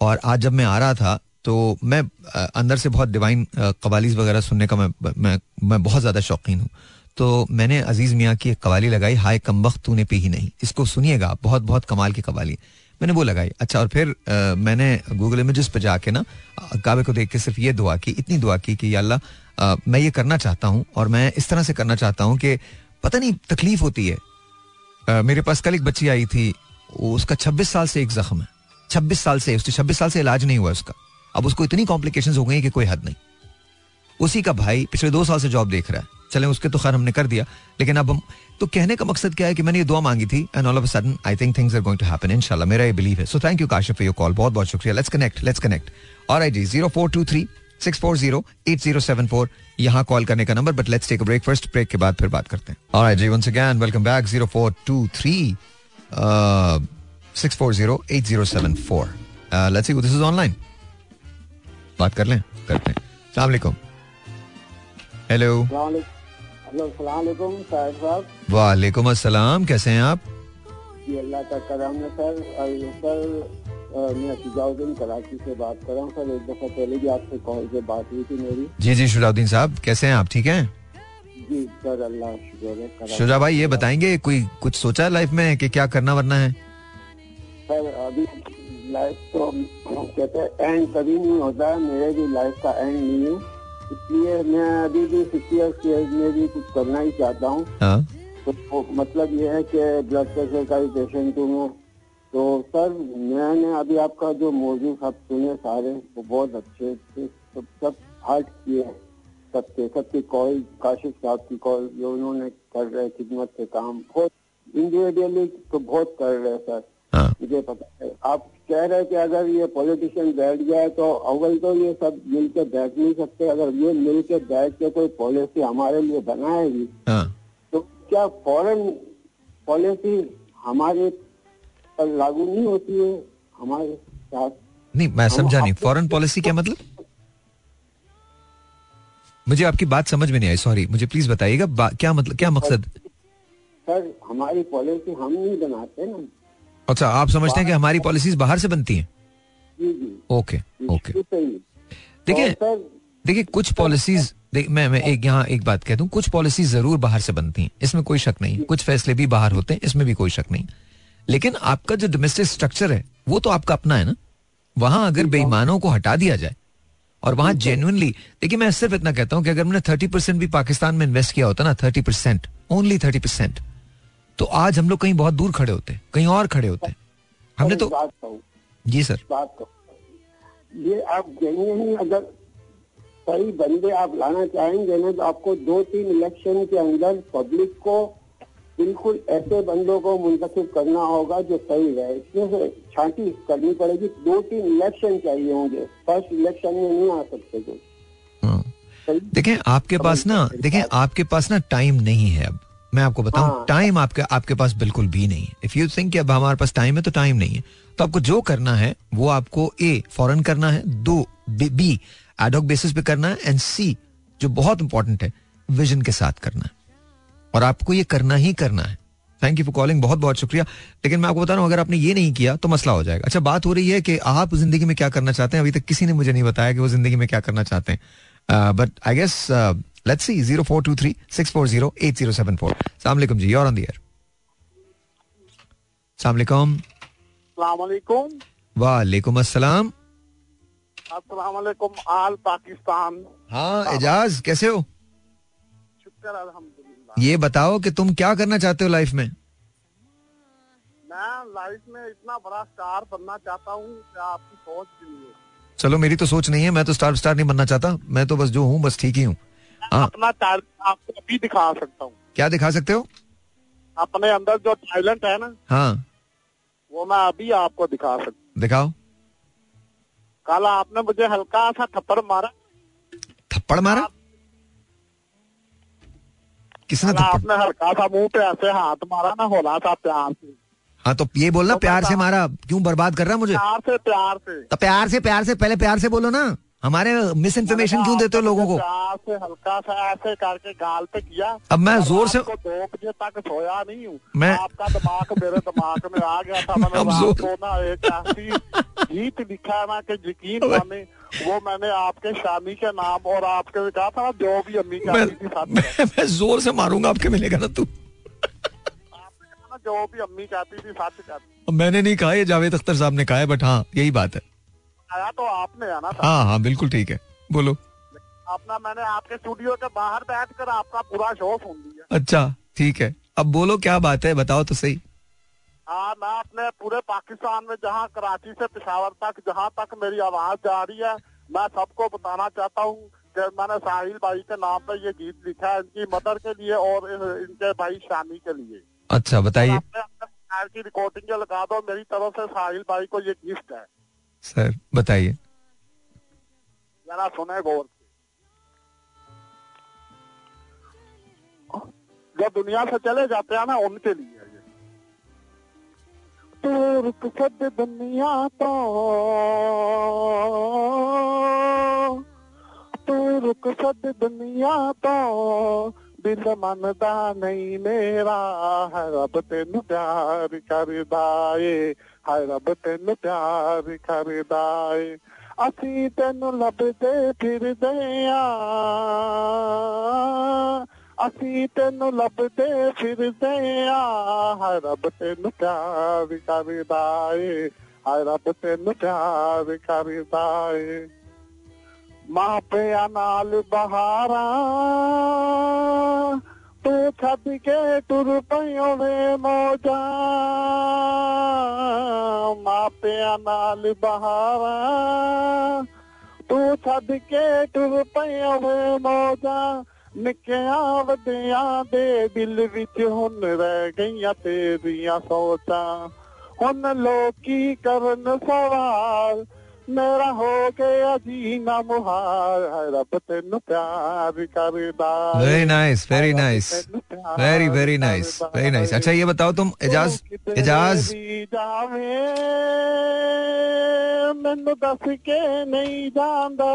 और आज जब मैं आ रहा था तो मैं अंदर से बहुत डिवाइन कवालीज वगैरह सुनने का मैं मैं मैं बहुत ज़्यादा शौकीन हूँ। तो मैंने अज़ीज़ मियाँ की एक कवाली लगाई हाय कम वक्त तूने पी ही नहीं। इसको सुनिएगा बहुत बहुत कमाल की कवाली। मैंने वो लगाई। अच्छा और फिर आ, मैंने गूगल इमेजेस पे जाके ना काबे को देख के सिर्फ़ ये दुआ की इतनी दुआ की कि अल्लाह मैं ये करना चाहता हूँ और मैं इस तरह से करना चाहता हूँ कि पता नहीं तकलीफ़ होती है। आ, मेरे पास कल एक बच्ची आई थी उसका छब्बीस साल से एक जख्म है। छब्बीस साल से उसके छब्बीस साल से इलाज नहीं हुआ उसका। अब उसको इतनी कॉम्प्लिकेशन हो गई कि कोई हद नहीं। उसी का भाई पिछले दो साल से जॉब देख रहा है। चले, उसके तो खैर हमने कर दिया। लेकिन अब हम तो कहने का मकसद क्या है कि मैंने ये दुआ मांगी थी and all of sudden I think things are going to happen इंशाल्लाह मेरा ये बिलीव है। So thank you Kashif for your call बहुत बहुत शुक्रिया। लेट्स कनेक्ट लेट्स कनेक्ट और जी zero four two three six four zero eight zero seven four यहाँ call करने का number but let's take break first break के बाद फिर बात करते हैं। और जी once again welcome back zero four two three six four zero eight zero seven four let's see this is online बात कर लें? करते हैं। सलाम हेलो। वालेकुम अस्सलाम कैसे हैं आप? अल्लाह का करम है सर। सर मैं शुजाउद्दीन कराची से बात कर रहा हूँ सर। एक दफ़ा पहले भी आपसे कॉल से बात हुई थी मेरी। जी जी शुजाउद्दीन साहब कैसे हैं आप? ठीक हैं? जी सर अल्लाह शुक्र है शुजा भाई ये बताएँगे कोई कुछ सोचा है लाइफ में कि क्या करना वरना है? सर अभी लाइफ तो कहते हैं एंड कभी नहीं होता है मेरे भी लाइफ का एंड नहीं है। इसलिए मैं अभी भी फिफ्टी ईयर्स में भी कुछ करना ही चाहता हूँ। हाँ। तो मतलब ये है कि ब्लड प्रेशर का भी पेशेंट हूँ मैं। तो सर मैंने अभी आपका जो मौजूद सब सुने सारे वो बहुत अच्छे थे। सब सब हार्ट किए सबके सबकी कॉल काशिफ साहब की कॉल जो उन्होंने कर रहे खिदमत के काम बहुत इंडिविजुअली तो बहुत कर रहे सर। हाँ। मुझे पता है। आप कह रहे कि अगर ये पॉलिटिशियन बैठ जाए तो अव्वल तो ये सब मिल के बैठ नहीं सकते। अगर ये मिल के बैठ के कोई पॉलिसी हमारे लिए बनाएगी हाँ। तो क्या फॉरेन पॉलिसी हमारे पर लागू नहीं होती है? हमारे साथ नहीं मैं समझा नहीं। फॉरेन पॉलिसी क्या मतलब? मुझे आपकी बात समझ में नहीं आई सॉरी मुझे प्लीज़ बताइएगा क्या मतलब क्या मकसद? सर हमारी पॉलिसी हम नहीं बनाते ना। अच्छा आप समझते हैं कि हमारी पॉलिसीज़ बाहर से बनती हैं? ओके ओके देखिए देखिए कुछ पॉलिसीज़ देख मैं मैं एक यहाँ एक बात कहता हूँ कुछ पॉलिसीज़ ज़रूर बाहर से बनती हैं इसमें कोई शक नहीं कुछ फैसले भी बाहर होते हैं इसमें भी कोई शक नहीं लेकिन आपका जो डोमेस्टिक स्ट्रक्चर है वो तो आपका अपना है ना? वहाँ अगर बेईमानों को हटा दिया जाए और वहाँ जेन्युइनली देखिए मैं सिर्फ़ इतना कहता हूँ कि अगर मैंने थर्टी परसेंट भी पाकिस्तान में इन्वेस्ट किया होता ना thirty percent only thirty percent तो आज हम लोग कहीं बहुत दूर खड़े होते कहीं और खड़े होते हमने तो जी सर। बात ये आप अगर सही बंदे आप लाना चाहेंगे ना तो आपको दो तीन इलेक्शन के अंदर पब्लिक को बिल्कुल ऐसे बंदों को मुंतखब करना होगा जो सही रहे। इसमें छांटी करनी पड़ेगी। दो तीन इलेक्शन चाहिए होंगे। फ़र्स्ट इलेक्शन में नहीं आ सकते कोई हाँ। देखें आपके पास ना देखें आपके पास ना टाइम नहीं है अब। मैं आपको बताऊँ हाँ. टाइम आपके आपके पास बिल्कुल भी नहीं है। इफ़ यू थिंक अब हमारे पास टाइम है तो टाइम नहीं है। तो आपको जो करना है वो आपको ए फॉरन करना है दो बी एडॉक बेसिस पे करना है एंड सी जो बहुत इंपॉर्टेंट है विजन के साथ करना है। और आपको ये करना ही करना है। थैंक यू फॉर कॉलिंग बहुत बहुत शुक्रिया। लेकिन मैं आपको बता रहा हूँ अगर आपने ये नहीं किया तो मसला हो जाएगा। अच्छा बात हो रही है कि आप ज़िंदगी में क्या करना चाहते हैं? अभी तक किसी ने मुझे नहीं बताया कि वो ज़िंदगी में क्या करना चाहते हैं। But I guess let's see zero four two three six four zero eight zero seven four सलामकुम जी और ऑन दियर सलामकुम वालेकुम अस्सलाम अस्सलाम आल पाकिस्तान हाँ एजाज कैसे हो? शुक्र अल्हम्दुलिल्लाह। ये बताओ कि तुम क्या करना चाहते हो लाइफ में? मैं लाइफ में इतना बड़ा स्टार बनना चाहता हूँ आपकी सोच के लिए चलो मेरी तो सोच नहीं है मैं तो स्टार स्टार नहीं बनना चाहता। मैं तो बस जो हूँ बस ठीक हूँ हाँ। अपना टैलेंट आपको अभी दिखा सकता हूँ। क्या दिखा सकते हो? अपने अंदर जो टैलेंट है ना हाँ। वो मैं अभी आपको दिखा सकता दिखाओ। कल आपने मुझे हल्का सा थप्पड़ मारा। थप्पड़ मारा? किसने आपने हल्का सा मुँह पे ऐसे हाथ मारा ना होला सा प्यार से। हाँ तो ये बोलना तो प्यार से मारा। क्यों बर्बाद कर रहा मुझे? प्यार से प्यार से। तो प्यार से प्यार से पहले प्यार से बोलो ना। हमारे मिस इन्फॉर्मेशन क्यों देते हो लोगों को? से हल्का सा ऐसे करके गाल पे किया। अब मैं ज़ोर से दो बजे तक सोया नहीं हूँ। मैं आपका दिमाग मेरे दिमाग में आ गया था मैंने रात को ना एक ऐसी गीत लिखा है ना कि यकीन माने वो मैंने आपके शामी के नाम और आपके कहा था जो भी अम्मी कहती थी साथ मैं, मैं ज़ोर से मारूँगा आपके मिलेगा ना तू। जो भी अम्मी कहती थी साथ कहती मैंने नहीं कहा ये जावेद अख्तर साहब ने कहा है बट हाँ यही बात है। आया तो आपने आना था। हाँ हाँ बिल्कुल ठीक है। बोलो। अपना मैंने आपके स्टूडियो के बाहर बैठ कर आपका पूरा शो सुन लिया। अच्छा ठीक है। अब बोलो क्या बात है? बताओ तो सही। हाँ मैं अपने पूरे पाकिस्तान में जहाँ कराची से पिशावर तक जहाँ तक मेरी आवाज़ जा रही है मैं सबको बताना चाहता हूँ कि मैंने साहिल भाई के नाम पे ये गीत लिखा है इनकी मदर के लिए और इनके भाई शामी के लिए। अच्छा बताइए। की रिकॉर्डिंग लगा दो मेरी तरफ़ से साहिल भाई को ये गिफ्ट है। सर बताइए। जरा सुने गौर जो दुनिया से चले जाते हैं ना उनके लिए तो रुक सद दुनिया तो तू रुक सद दुनिया तो दिल मनदा नहीं मेरा है रब तेन प्यार करदा ए ਹਾਏ ਰੱਬ ਤੈਨੂੰ ਪਿਆਰ ਕਰਦਾ ਏ ਅਸੀਂ ਤੈਨੂੰ ਲੱਭਦੇ ਫਿਰਦੇ ਆ ਅਸੀਂ ਤੈਨੂੰ ਲੱਭਦੇ ਫਿਰਦੇ ਆ ਹਾਏ ਰੱਬ ਤੈਨੂੰ ਪਿਆਰ ਕਰਦਾ ਏ ਹਾਏ ਰੱਬ ਤੈਨੂੰ ਪਿਆਰ ਕਰਦਾ ਏ ਮਾਪਿਆਂ ਨਾਲ ਬਹਾਰਾਂ ਤੂੰ ਛੱਡ ਕੇ ਟੁਰ ਪਈਓ ਵੇ ਮੋਜਾ ਮਾਪਿਆਂ ਨਾਲ ਬਹਾਰਾਂ ਤੂੰ ਛੱਡ ਕੇ ਟੁਰ ਪਈਓ ਵੇ ਮੋਜਾ ਨਿੱਕਿਆਂ ਵੱਡਿਆਂ ਦੇ ਦਿਲ ਵਿੱਚ ਹੁਣ ਰਹਿ ਗਈਆਂ ਤੇਰੀਆਂ ਸੋਚਾਂ ਹੁਣ ਲੋਕੀ ਕਰਨ ਸਵਾਲ ਮੇਰਾ ਹੋ ਗਿਆ ਜੀਣਾ ਮੁਹਾਰ ਹੈ ਰੱਬ ਤੈਨੂੰ ਪਿਆਰ करदा very nice very nice very very nice very nice अच्छा ये बताओ तुम एजाज एजाज ਮੈਨੂੰ ਦੱਸ ਕੇ ਨਹੀਂ ਜਾਂਦਾ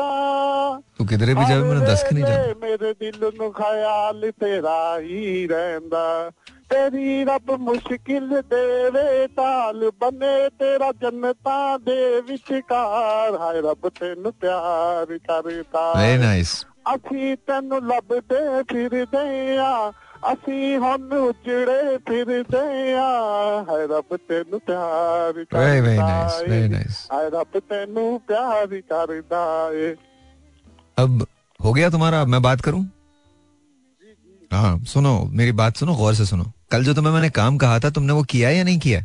ਤੂੰ ਕਿਧਰੇ ਵੀ ਜਾਵੇਂ ਮੈਨੂੰ ਦੱਸ ਕੇ ਨਹੀਂ ਜਾਂਦਾ ਮੇਰੇ ਦਿਲ ਨੂੰ ਖਿਆਲ ਤੇਰਾ ਹੀ ਰਹਿੰਦਾ ਤੇਰੀ ਰੱਬ ਮੁਸ਼ਕਿਲ ਦੇਵੇ ਤਾਲ ਬਨੇ ਤੇਰਾ ਜੰਨਤਾਂ ਦੇ ਵਿਚਕਾਰ ਹਾਏ ਰੱਬ ਤੈਨੂੰ ਪਿਆਰ ਕਰਦਾ ਵੈਰੀ ਨਾਈਸ ਅਸੀਂ ਤੈਨੂੰ ਲੱਭਦੇ ਫਿਰਦੇ ਆ ਅਸੀਂ ਹੁਣ ਉਜੜੇ ਫਿਰਦੇ ਆ ਹਾਏ ਰੱਬ ਤੈਨੂੰ ਪਿਆਰ ਕਰਦਾ very very nice very nice ਹਾਏ ਰੱਬ ਤੈਨੂੰ ਪਿਆਰ ਕਰਦਾ ਏ अब हो गया तुम्हारा मैं बात करूं हाँ सुनो मेरी बात सुनो गौर से सुनो कल जो तुम्हें मैंने काम कहा था तुमने वो किया या नहीं किया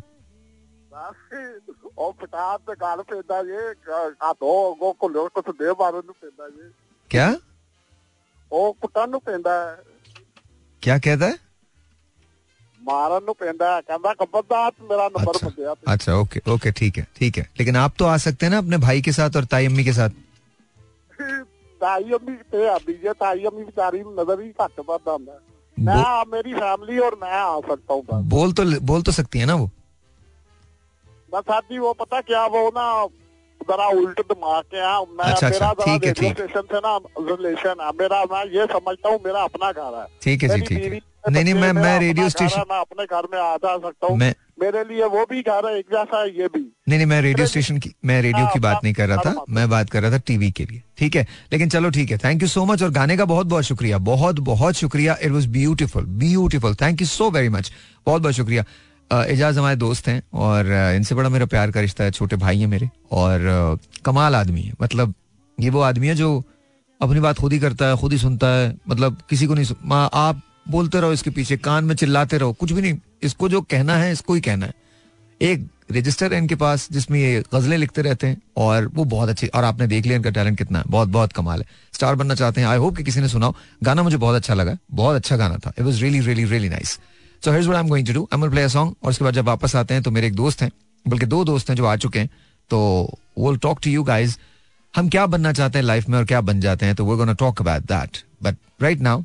क्या क्या कहता है ਮਾਰਨ ਨੂੰ ਪੈਂਦਾ ਕਹਿੰਦਾ ਖਬਰਦਾਰ मेरा नंबर अच्छा, दिया अच्छा ओके ओके ठीक है ठीक है लेकिन आप तो आ सकते हैं ना अपने भाई के साथ और ताई अम्मी ਵੀ ਤੇ ਜੇ ਵੀ ਨਜ਼ਰ बेचारी नज़र ही घट पाता ਹੁੰਦਾ। मैं मेरी फैमिली और मैं आ सकता हूँ बोल तो बोल तो सकती है ना वो बस आदि वो पता क्या वो ना जरा उल्ट दिमाग के हैं मैं अच्छा, मेरा अच्छा, ठीक है ठीक स्टेशन से ना रिलेशन है मेरा मैं ये समझता हूँ मेरा अपना घर है ठीक है जी ठीक है नहीं नहीं मैं मैं रेडियो स्टेशन मैं अपने घर में आ जा सकता हूँ। मेरे लिए वो भी है एक जैसा है ये भी। नहीं नहीं मैं रेडियो स्टेशन की मैं रेडियो की बात नहीं कर रहा था। मैं बात कर रहा था टीवी के लिए ठीक है? लेकिन चलो ठीक है थैंक यू सो मच और गाने का बहुत बहुत शुक्रिया बहुत बहुत शुक्रिया। It was beautiful beautiful thank you so very much बहुत बहुत शुक्रिया। एजाज हमारे दोस्त हैं और इनसे बड़ा मेरा प्यार का रिश्ता है छोटे भाई हैं मेरे और कमाल आदमी है। मतलब ये वो आदमी है जो अपनी बात खुद ही करता है खुद ही सुनता है मतलब किसी को नहीं आप बोलते रहो इसके पीछे, कान में चिल्लाते रहो। कुछ भी नहीं, इसको जो कहना है, इसको ही कहना है। एक रजिस्टर है इनके पास, जिसमें ये गजलें लिखते रहते हैं, और वो बहुत अच्छी, और आपने देख लिया इनका टैलेंट कितना है। बहुत बहुत कमाल है। स्टार बनना चाहते हैं। आई होप कि किसी ने सुनाओ गाना मुझे बहुत अच्छा लगा। बहुत अच्छा गाना था। It was really really really nice so what I am going to do I play a song और उसके बाद जब वापस आते हैं तो मेरे एक दोस्त हैं। बल्कि दो दोस्त हैं जो आ चुके हैं। तो वो टॉक टू यू गाइज़ हम क्या बनना चाहते हैं लाइफ में और क्या बन जाते हैं? तो वो gonna talk about that but right now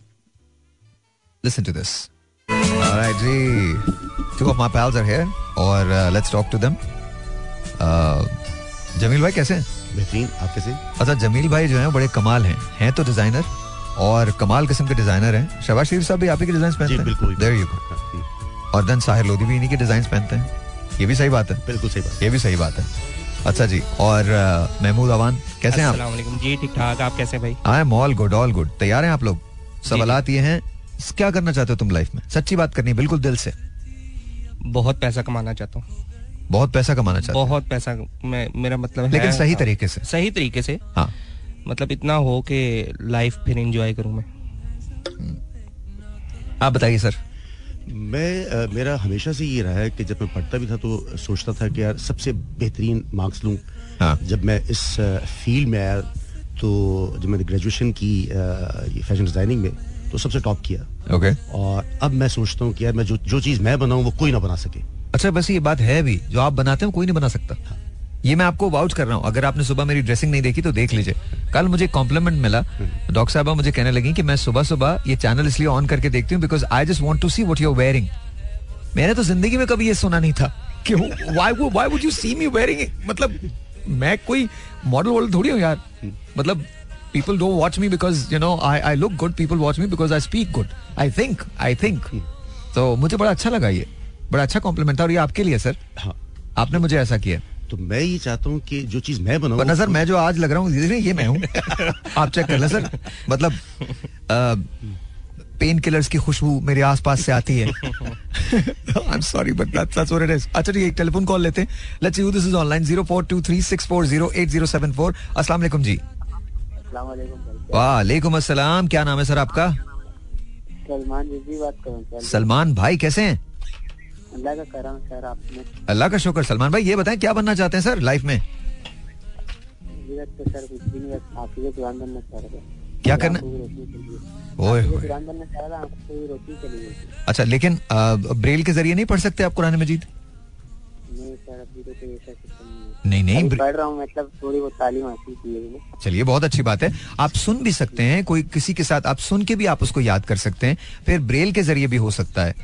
listen to this Alright, जी. Two of my pals are here, और uh, let's talk to them. Uh, Jameel भाई कैसे बेहतरीन आप कैसे अच्छा जमील भाई जो है बड़े कमाल हैं। हैं तो डिज़ाइनर और कमाल किस्म के डिज़ाइनर हैं। शबाज शरीफ साहब भी आप ही के डिज़ाइन पहनते हैं? बिल्कुल देयर यू गो और देन साहिर लोधी भी इन्हीं के डिज़ाइन पहनते हैं। ये भी सही बात है। बिल्कुल सही बात ये भी सही बात है। अच्छा जी और महमूद अवान कैसे हैं आप? जी ठीक ठाक आप कैसे भाई? I am all good all good तैयार हैं आप लोग? सवाल ये हैं क्या करना चाहते हो तुम लाइफ में? सच्ची बात करनी है बिल्कुल दिल से। बहुत पैसा कमाना चाहता हूँ। बहुत पैसा कमाना चाहता बहुत पैसा मैं मेरा मतलब लेकिन सही तरीके से। सही तरीके से। हाँ। मतलब इतना हो कि लाइफ फिर एंजॉय करूँ मैं। आप बताइए सर मैं आ, मेरा हमेशा से ये रहा है कि जब मैं पढ़ता भी था तो सोचता था कि यार सबसे बेहतरीन मार्क्स लूँ। हाँ. जब मैं इस फ़ील्ड में आया तो जब मैंने ग्रेजुएशन की फ़ैशन डिज़ाइनिंग में तो सबसे टॉप किया। Okay okay. और अब मैं सोचता हूँ कि यार मैं जो जो चीज़ मैं बनाऊँ वो कोई ना बना सके। अच्छा बस ये बात है भी जो आप बनाते हैं कोई नहीं बना सकता। हाँ. ये मैं आपको वाउच कर रहा हूँ। अगर आपने सुबह मेरी ड्रेसिंग नहीं देखी तो देख लीजिए। कल मुझे कॉम्प्लीमेंट मिला। डॉक्टर साहबा मुझे कहने लगी कि मैं सुबह सुबह ये चैनल इसलिए ऑन करके देखती हूँ because I just want to see what you're wearing मैंने तो ज़िंदगी में कभी ये सुना नहीं था। कि would you see me wearing मतलब मैं कोई मॉडल वॉडल थोड़ी हूँ यार। मतलब people don't watch me because you know I I look good. People watch me because I speak good. I think I think. तो मुझे बड़ा अच्छा लगा ये। बड़ा अच्छा कॉम्प्लीमेंट था और ये आपके लिए सर हाँ। आपने मुझे ऐसा किया। तो मैं ये चाहता हूँ कि जो चीज़ मैं बनाऊँ नज़र मैं जो आज लग रहा हूँ ये मैं हूँ। आप चेक कर ले सर मतलब पेन किलर्स की खुशबू मेरे आसपास से आती है। I am sorry but that's that's what it is अच्छा जी एक टेलीफोन कॉल लेते हैं। Let's who this is online 0423640807 अस्सलाम वालेकुम जी. वालेकुम अस्सलाम। क्या नाम है सर आपका? सलमान जी बात कर सलमान भाई कैसे हैं? अल्लाह का करम सर आपने। अल्लाह का शुक्र। सलमान भाई ये बताएँ क्या बनना चाहते हैं सर लाइफ में? तो सर कुछ भी नहीं बनना चाह रहे क्या करना ओए अच्छा लेकिन ब्रेल के ज़रिए नहीं पढ़ सकते आप कुरान मजीद? नहीं सर अभी तो नहीं नहीं पढ़ रहा हूँ मतलब थोड़ी बहुत तालीम हासिल की है चलिए बहुत अच्छी बात है। आप सुन भी सकते हैं कोई किसी के साथ आप सुन के भी आप उसको याद कर सकते हैं फिर ब्रेल के ज़रिए भी हो सकता है।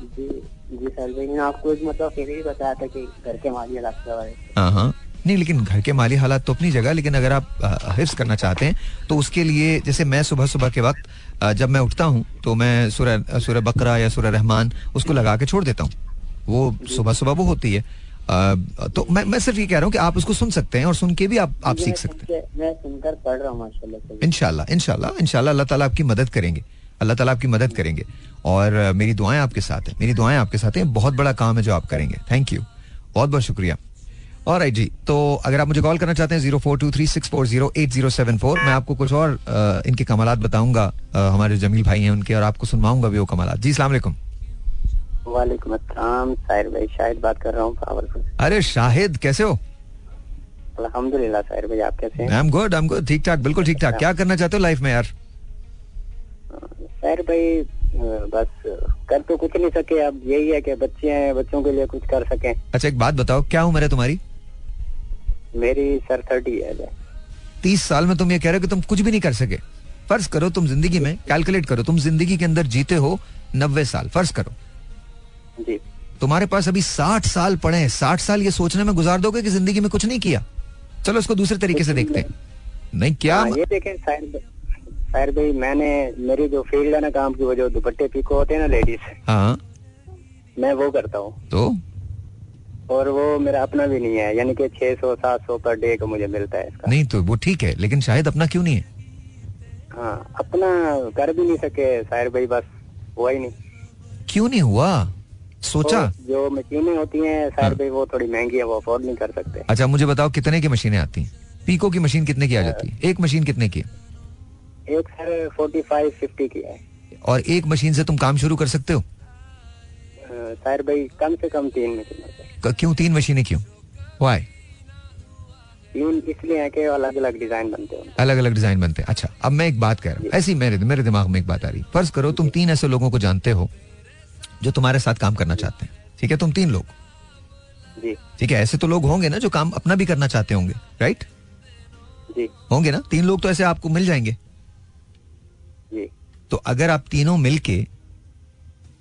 जी जी सर लेकिन आपको मतलब फिर ही बताया था कि घर के माली हालात के बारे हाँ हाँ। नहीं लेकिन घर के माली हालात तो अपनी जगह लेकिन अगर आप हिफ्स करना चाहते हैं तो उसके लिए जैसे मैं सुबह सुबह के वक्त जब मैं उठता हूँ तो मैं सूर्य सूर्य बकरा या सूर्य रहमान उसको लगा के छोड़ देता हूँ। वो सुबह सुबह वो होती है। तो मैं मैं सिर्फ़ ये कह रहा हूँ कि आप उसको सुन सकते हैं और सुन के भी आप आप सीख सकते हैं मैं सुनकर पढ़ रहा हूँ इनशाला इनशाला इनशाला अल्लाह ताला आपकी मदद करेंगे। अल्लाह ताला आपकी मदद करेंगे। और मेरी दुआएँ आपके साथ हैं। मेरी दुआएँ आपके साथ हैं। बहुत बड़ा काम है जो आप करेंगे। थैंक यू बहुत बहुत शुक्रिया। और आई जी। तो अगर आप मुझे कॉल करना चाहते हैं zero four two three six four zero eight zero seven four मैं आपको कुछ और आ, इनके कमालत बताऊँगा। हमारे जमील भाई हैं उनके और आपको सुनवाऊँगा भी वो कमालात। जी सलाम वालेकुम अस्सलाम। साहिर भाई शाहिद बात कर रहा हूँ पावरफुल। अरे शाहिद कैसे हो? अल्हम्दुलिल्लाह साहिर भाई आप कैसे हैं? I am good I am good ठीक ठाक बिल्कुल ठीक ठाक। क्या करना चाहते हो लाइफ में यार? साहिर भाई बस कर तो कुछ नहीं सके अब यही है कि बच्चे हैं बच्चों के लिए कुछ कर सकें। अच्छा एक बात बताओ क्या उम्र है तुम्हारी? मेरी सर थर्टी है तीस साल में तुम ये कह रहे हो कि तुम कुछ भी नहीं कर सके। फ़र्ज़ करो तुम ज़िंदगी में कैलकुलेट करो तुम ज़िंदगी के अंदर जीते हो नब्बे साल फ़र्ज़ करो। जी। तुम्हारे पास अभी साठ साल पड़े हैं। साठ साल ये सोचने में गुजार दोगे कि ज़िंदगी में कुछ नहीं किया? चलो इसको दूसरे तरीके से देखते हैं। नहीं क्या हाँ, ये देखें शायर भाई मैंने मेरी जो फ़ील्ड है ना काम की वो जो दुपट्टे पीको होते हैं ना लेडीज़ हाँ। मैं वो करता हूँ। तो? और वो मेरा अपना भी नहीं है यानी कि छह सौ सात सौ पर डे का मुझे मिलता है इसका। नहीं तो वो ठीक है लेकिन शायद अपना क्यों नहीं है? हाँ अपना कर भी नहीं सके शायर भाई बस हुआ ही नहीं। क्यों नहीं हुआ? सोचा? तो जो मशीनें होती हैं शायर हाँ। भाई वो थोड़ी महँगी है वो अफोर्ड नहीं कर सकते। अच्छा मुझे बताओ कितने की मशीनें आती हैं? पीको की मशीन कितने की आ जाती है? एक मशीन कितने की एक सर फोर्टी फाइव फिफ्टी की है। और एक मशीन से तुम काम शुरू कर सकते हो? सर भाई कम से कम तीन मशीन क्यों तीन मशीनें क्यों? वाई तीन इसलिए है कि अलग अलग डिज़ाइन बनते हैं। अलग अलग डिज़ाइन बनते हैं। अच्छा अब मैं एक बात कह रहा हूँ। ऐसी मेरे मेरे दिमाग में एक बात आ रही फ़र्ज़ करो तुम तीन ऐसे लोगों को जानते हो जो तुम्हारे साथ काम करना चाहते हैं। ठीक है? तुम तीन लोग। ठीक है? ऐसे तो लोग होंगे ना जो काम अपना भी करना चाहते होंगे राइट होंगे ना? तीन लोग तो ऐसे आपको मिल जाएँगे। तो अगर आप तीनों मिलके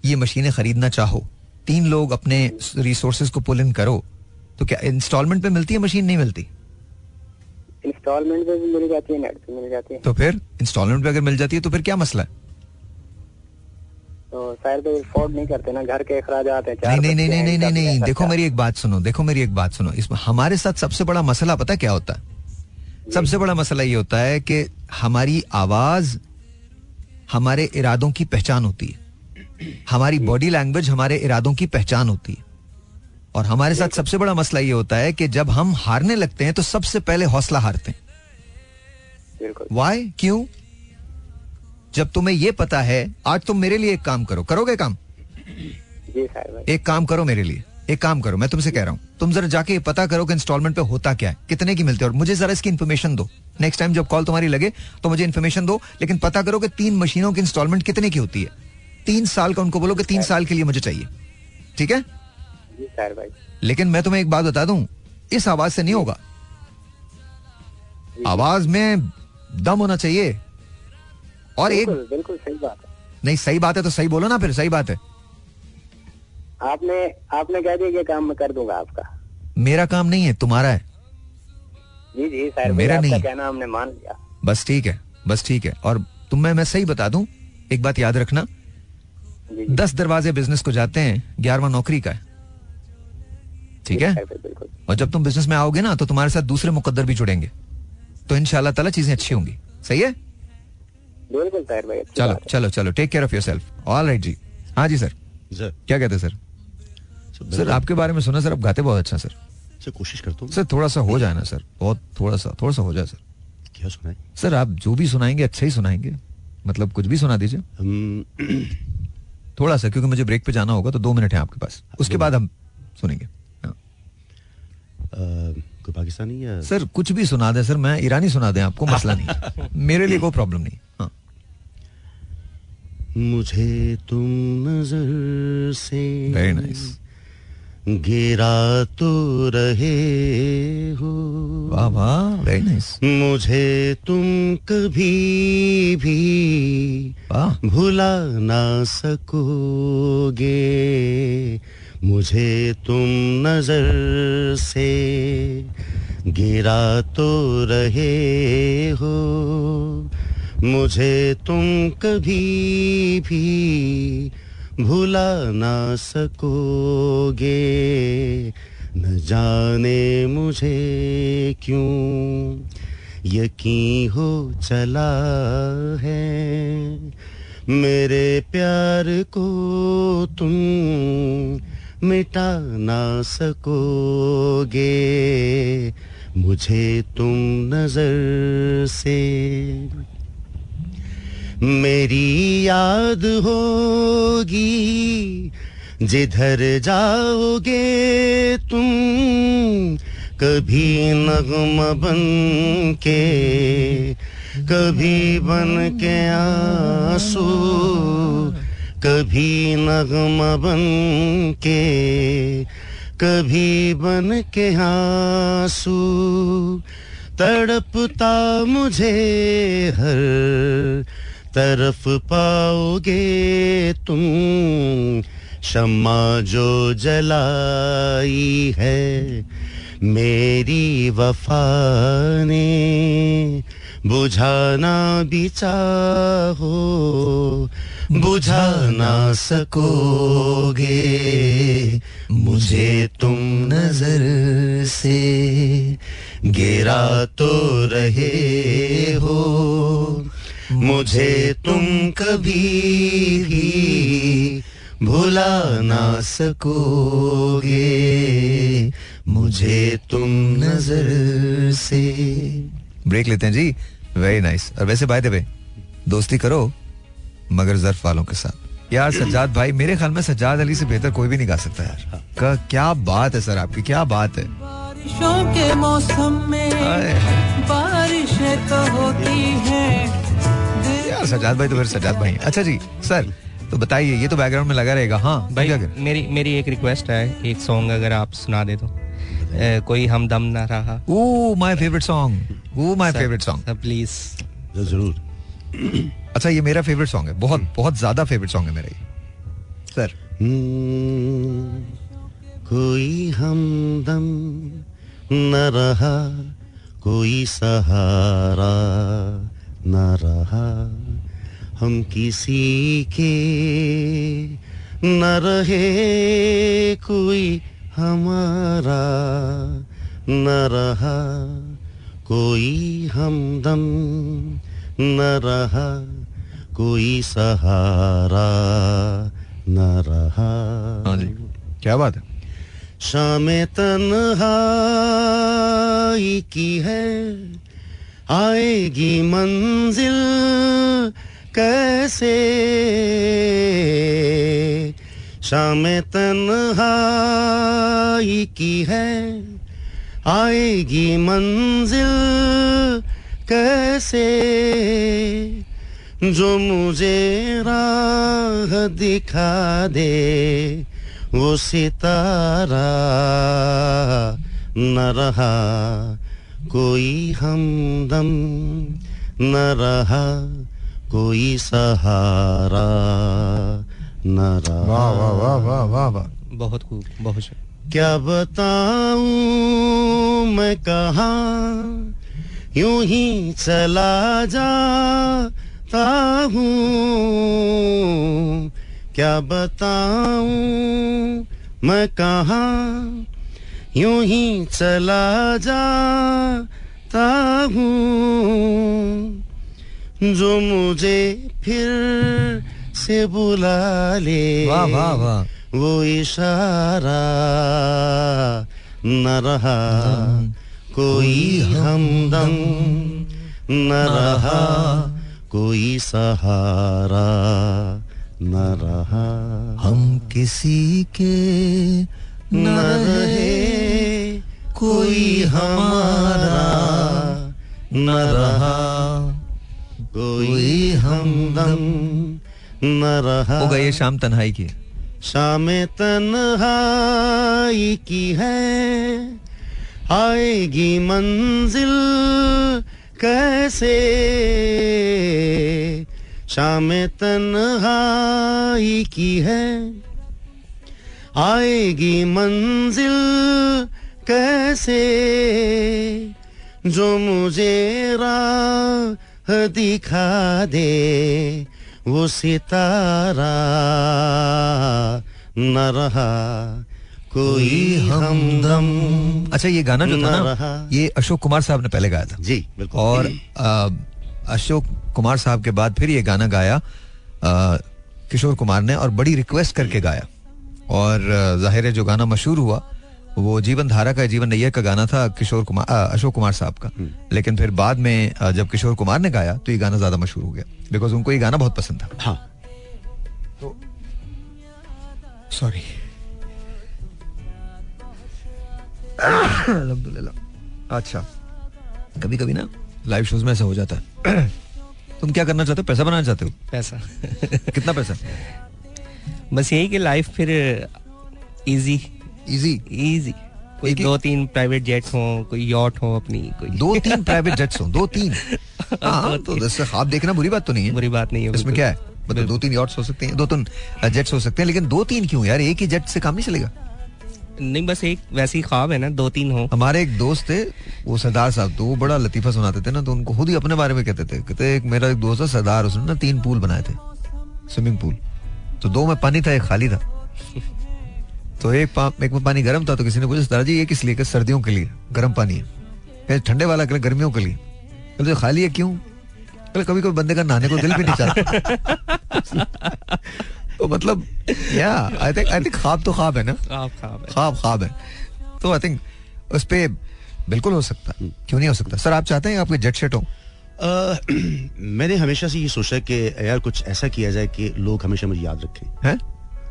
ये मशीनें खरीदना चाहो तीन लोग अपने रिसोर्सेज को पुल इन करो तो क्या इंस्टॉलमेंट पे मिलती है मशीन नहीं मिलती? इंस्टॉलमेंट पे भी मिल जाती है मिल जाती है। तो फिर इंस्टॉलमेंट पे अगर मिल जाती है तो फिर क्या मसला है? तो शायद अफोर्ड नहीं करते ना घर के अखराज हैं नहीं नहीं नहीं नहीं नहीं नहीं देखो मेरी एक बात सुनो देखो मेरी एक बात सुनो इसमें हमारे साथ सबसे बड़ा मसला पता क्या होता है? सबसे बड़ा मसला ये होता है कि हमारी आवाज़ हमारे इरादों की पहचान होती है। हमारी बॉडी लैंग्वेज हमारे इरादों की पहचान होती है। और हमारे साथ सबसे बड़ा मसला ये होता है कि जब हम हारने लगते हैं तो सबसे पहले हौसला हारते हैं। वाई क्यों? जब तुम्हें ये पता है आज तुम मेरे लिए एक काम करो। करोगे काम? जी एक काम करो मेरे लिए। एक काम करो मैं तुमसे कह रहा हूँ। तुम जरा जाके पता करो कि इंस्टॉलमेंट पे होता क्या है कितने की मिलती है और मुझे जरा इसकी इन्फॉर्मेशन दो। नेक्स्ट टाइम जब कॉल तुम्हारी लगे तो मुझे इन्फॉर्मेशन दो लेकिन पता करो कि तीन मशीनों की इंस्टॉलमेंट कितने की होती है। तीन साल का उनको बोलो कि तीन साल के लिए मुझे चाहिए। ठीक है? लेकिन मैं तुम्हें एक बात बता दूँ इस आवाज़ से नहीं होगा। आवाज़ में दम होना चाहिए। और एक बिल्कुल सही बात है। नहीं सही बात है तो सही बोलो ना फिर सही बात है। आपने आपने कह दिया कि काम मैं कर दूँगा आपका। मेरा काम नहीं है तुम्हारा है। जी जी सर मेरा नहीं कहना हमने मान लिया। बस ठीक है बस ठीक है। और तुम्हें मैं सही बता दूँ एक बात याद रखना। जी दस दरवाजे बिज़नेस को जाते हैं ग्यारहवा नौकरी का है। ठीक है? और जब तुम बिज़नेस में आओगे ना तो तुम्हारे साथ दूसरे मुकद्दर भी जुड़ेंगे। तो इनशाला ताला चीज़ें अच्छी होंगी। सही है? बिल्कुल सर भाई चलो चलो चलो take care of yourself all right जी। हाँ जी सर सर क्या कहते सर सर आपके बारे में सुना सर आप गाते बहुत अच्छा सर सर कोशिश करता हूँ। सर थोड़ा सा हो जाए ना सर बहुत थोड़ा सा थोड़ा सा हो जाए सर क्या सुनाए? सर आप जो भी सुनाएँगे अच्छा ही सुनाएँगे। मतलब कुछ भी सुना दीजिए। थोड़ा सा क्योंकि मुझे ब्रेक पे जाना होगा तो दो मिनट है आपके पास। उसके बाद हम सुनेंगे। हाँ। कोई पाकिस्तानी या सर कुछ भी सुना दे सर मैं ईरानी सुना दे आपको मसला नहीं मेरे लिए कोई प्रॉब्लम नहीं। हाँ। मुझे तुम नज़र से वेरी नाइस गिरा तो रहे हो। वाह वाह वेरी नाइस मुझे तुम कभी भी भुला ना सकोगे। मुझे तुम नज़र से गिरा तो रहे हो। मुझे तुम कभी भी भुला ना सकोगे। न जाने मुझे क्यों यकीन हो चला है। मेरे प्यार को तुम मिटा ना सकोगे। मुझे तुम नज़र से मेरी याद होगी। जिधर जाओगे तुम, कभी नगम बन के, कभी बन के आँसू, कभी नगम बन के, कभी बन के आँसू। तड़पता मुझे हर तरफ़ पाओगे तुम शम्मा जो जलाई है, मेरी वफा ने। बुझाना भी चाहो बुझा ना सकोगे, मुझे तुम नज़र से। गिरा तो रहे हो मुझे तुम कभी भी भुला ना सकोगे। मुझे तुम नज़र से। ब्रेक लेते हैं जी। वेरी नाइस और वैसे बाय द दोस्ती करो मगर जर्फ वालों के साथ। यार सज्जाद भाई मेरे ख्याल में सज्जाद अली से बेहतर कोई भी नहीं गा सकता यार। का क्या बात है सर आपकी क्या बात है। बारिशों के मौसम में बारिशें तो होती है। यार सजाद भाई तो फिर सजाद भाई अच्छा जी सर तो बताइए ये तो बैकग्राउंड में लगा रहेगा। हाँ भाई मेरी मेरी एक रिक्वेस्ट है एक सॉन्ग अगर आप सुना दे तो। ए, कोई हम दम ना रहा। ओ my favourite song oh my favourite song please ज़रूर। अच्छा ये मेरा फेवरेट सॉन्ग है। बहुत बहुत ज़्यादा फेवरेट सॉन्ग है मेरा ये। सर। हम्म, कोई हमदम न रहा कोई सहारा न रहा। हम किसी के न रहे कोई हमारा। न रहा कोई हमदम न रहा कोई सहारा। न रहा। हाँ जी। क्या बात है? शाम तन्हाई की है आएगी मंजिल कैसे? शाम तन्हाई की है। आएगी मंजिल कैसे? जो मुझे राह दिखा दे, वो सितारा न रहा। कोई हमदम न रहा कोई सहारा न रहा। वाह वाह वाह वाह वाह वाह। बहुत खूब बहुत क्या बताऊँ मैं कहा यूँ ही चला जाता हूँ। क्या बताऊँ मैं कहा यूँ ही चला जाता हूँ। जो मुझे फिर से बुला ले वाह वाह वाह। वो इशारा न रहा। कोई हमदम न रहा। कोई सहारा न रहा। हम किसी के न रहे कोई हमारा न रहा। कोई हमदम न रहा। होगा ये शाम तन्हाई की। शाम तन्हाई की है। आएगी मंजिल कैसे? शाम तन्हाई की है। आएगी मंजिल कैसे जो मुझे राह दिखा दे वो सितारा न रहा। कोई हमदम। अच्छा ये गाना जो था ना ये अशोक कुमार साहब ने पहले गाया था। जी बिल्कुल। और आ, अशोक कुमार साहब के बाद फिर ये गाना गाया आ, किशोर कुमार ने और बड़ी रिक्वेस्ट करके गाया। और ज़ाहिर है जो गाना मशहूर हुआ वो जीवन धारा का जीवन नैयर का गाना था किशोर कुमार अशोक कुमार साहब का। हम्म। लेकिन फिर बाद में जब किशोर कुमार ने गाया तो ये गाना ज़्यादा मशहूर हो गया। बिकॉज़ उनको ये गाना बहुत पसंद था। हाँ। तो सॉरी अलहमदुल्ला अच्छा। कभी कभी ना लाइव शोज़ में ऐसा हो जाता है। तुम क्या करना चाहते हो? पैसा बनाना चाहते हो? पैसा। कितना पैसा? बस यही कि लाइफ फिर इजी इजी इजी कोई दो तीन प्राइवेट जेट हो कोई यॉट हो अपनी कोई दो तीन प्राइवेट जेट्स हो दो तीन हाँ, तो ख्वाब देखना बुरी बात तो नहीं है। बुरी बात नहीं है इसमें क्या है? मतलब दो तीन यॉट्स हो सकते हैं दो तीन जेट्स हो सकते हैं लेकिन दो तीन क्यों? यार एक ही जेट से काम नहीं चलेगा। नहीं बस एक वैसी ख्वाब है ना दो तीन हो। हमारे एक दोस्त थे वो सरदार साहब तो वो बड़ा लतीफा सुनाते थे ना तो उनको खुद ही अपने बारे में कहते थे कहते एक मेरा एक दोस्त है सरदार उसने ना तीन पूल बनाए थे स्विमिंग पूल। तो दो में पानी था एक खाली था। तो एक एक में पानी गर्म था तो किसी ने पूछा दादाजी ये किस लिए? सर्दियों के लिए? गर्म पानी है। ठंडे वाला के लिए गर्मियों के लिए। तो खाली है क्यों? कभी कभी बंदे का नहाने को दिल भी नहीं चाहता। तो मतलब या आई थिंक आई थिंक ख्वाब तो ख्वाब है ना? ख्वाब ख्वाब है। तो आई थिंक उस पे बिल्कुल हो सकता। क्यों नहीं हो सकता? सर आप चाहते हैं आपके जेट सेट हो? मैंने हमेशा से ये सोचा कि यार कुछ ऐसा किया जाए कि लोग हमेशा मुझे याद रखें। हैं?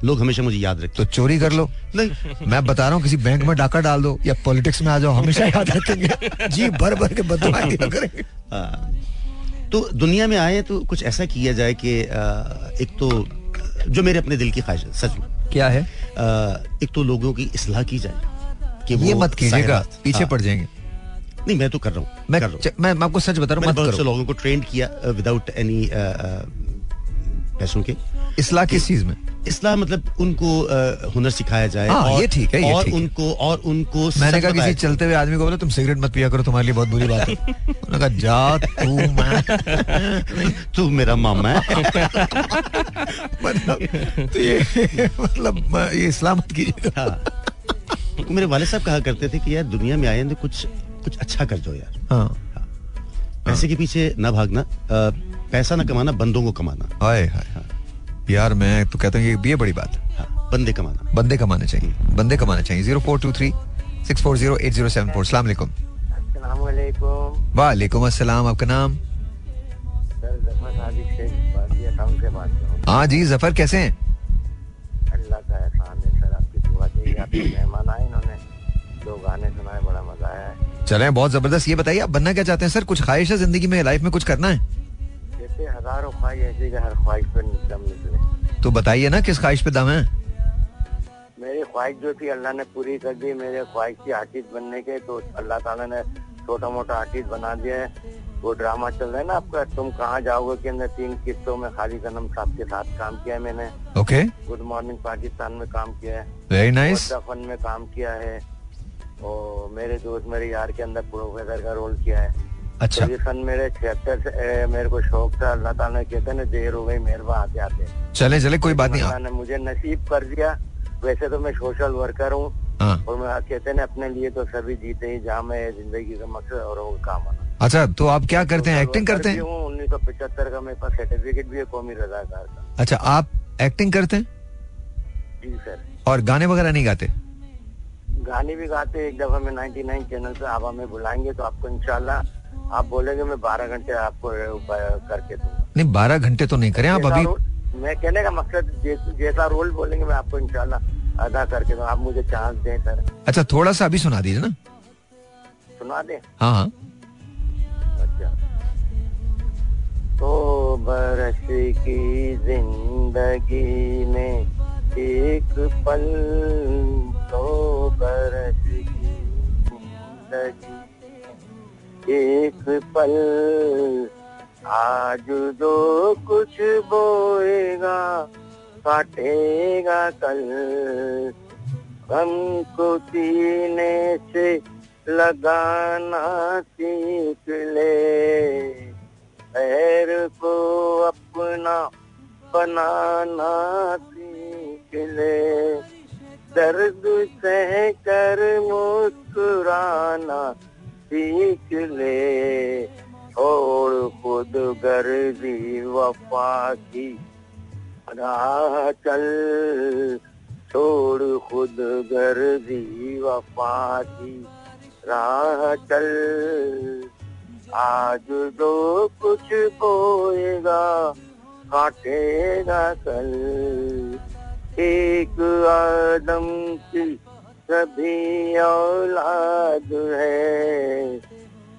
लोग हमेशा मुझे याद रखें। तो चोरी कर लो। नहीं। मैं बता रहा हूँ किसी बैंक में डाका डाल दो या पॉलिटिक्स में आ जाओ हमेशा याद रखेंगे। जी भर भर के बदमाश करेंगे। तो दुनिया में आए तो कुछ ऐसा किया जाए कि एक तो जो मेरे अपने दिल की ख्वाहिश है सच में। क्या है? एक तो लोगों की इसलाह की जाए कि ये मत कीजिएगा पीछे हाँ। पड़ जाएँगे। नहीं मैं तो कर रहा हूँ मैं मैं आपको सच बता रहा हूँ लोगों को ट्रेन किया विदाउट एनी पैसों के। इसलाह किस चीज़ में? इस्लाम मतलब उनको हुनर सिखाया जाए हाँ, और, ये ठीक है ये और उनको और उनको मैंने कहा किसी चलते हुए आदमी को बोला तुम सिगरेट मत पिया करो तुम्हारे लिए बहुत बुरी बात है। उन्होंने कहा जा तू मैं। तू मेरा मामा है। मतलब तो ये मतलब ये इस्लाम मत कीजिए। हाँ। मेरे वाले साहब कहा करते थे कि यार दुनिया में आए तो कुछ कुछ अच्छा कर दो यार। हाँ, हाँ। पैसे के पीछे ना भागना पैसा ना कमाना बंदों को कमाना। हाय हाय हाँ। यार मैं तो कहता हूँ ये बड़ी बात हाँ, बंदे कमाना। बंदे कमाने चाहिए। बंदे कमाने चाहिए। Zero four two three six four zero eight zero seven four. सलाम वालेकुम अस्सलाम आपका नाम? हाँ। जी ज़फ़र कैसे हैं? अल्लाह का एहसान है सर आपकी दुआ चाहिए आपके मेहमान आए इन्होंने चले बहुत ज़बरदस्त। ये बताइए आप बनना क्या चाहते हैं सर? कुछ ख्वाहिश है ज़िंदगी में लाइफ में कुछ करना है? जैसे हज़ारों ख्वाहिश ऐसी हर ख्वाहिश निकले तो बताइए ना किस ख्वाहिश पे दम है? मेरी ख्वाहिश जो थी अल्लाह ने पूरी कर दी। मेरे ख्वाहिश थी आर्टिस्ट बनने के तो अल्लाह ताला ने छोटा मोटा आर्टिस्ट बना दिया है। वो ड्रामा चल रहा है ना आपका तुम कहाँ जाओगे के अंदर तीन किस्तों में खाली कनम साहब के साथ काम किया है मैंने। ओके गुड मॉर्निंग पाकिस्तान में काम किया है। वेरी नाइस फन में काम किया है। और मेरे दोस्त मेरे यार के अंदर प्रोफेसर का रोल किया है। अच्छा। तो ये सन मेरे छिहत्तर से मेरे को शौक था अल्लाह ताला ने कहते ना देर हो गई मेहरबा आते आते। चले चले कोई बात नहीं ने मुझे नसीब कर दिया। वैसे तो मैं सोशल वर्कर हूँ। हाँ। और मैं कहते ना अपने लिए तो सभी जीते ही जहाँ मैं ज़िंदगी का मकसद और वो काम आना। अच्छा तो आप क्या करते हैं? एक्टिंग करते हैं? उन्नीस सौ पचहत्तर का मेरे पास सर्टिफिकेट भी है कौमी रजाकार का। अच्छा आप एक्टिंग करते हैं? जी सर और गाने वगैरह नहीं गाते? गाने भी गाते एक दफ़ा मैं 99 चैनल पे आप हमें बुलाएँगे तो आपको इंशाल्लाह आप बोलेंगे मैं बारह घंटे आपको करके दूँगा। नहीं बारह घंटे तो नहीं करें आप अभी। मैं कहने का मकसद जैसा रोल बोलेंगे मैं आपको इंशाल्लाह अदा करके दूँगा। आप मुझे चांस दें सर। अच्छा थोड़ा सा अभी सुना दीजिए ना। सुना दे? हाँ हाँ। अच्छा। तो बरस की ज़िंदगी में एक पल तो बरस की एक पल आज जो कुछ बोएगा, काटेगा कल। गम को सीने से लगाना सीख ले। पैर को अपना बनाना सीख ले दर्द सह कर मुस्कुराना सीख ले। और खुद गर्जी वफा की। राह चल, छोड़ खुद गर्दी वफा की। राह चल, आज जो कुछ बोएगा काटेगा कल। एक आदम की सभी औलाद है।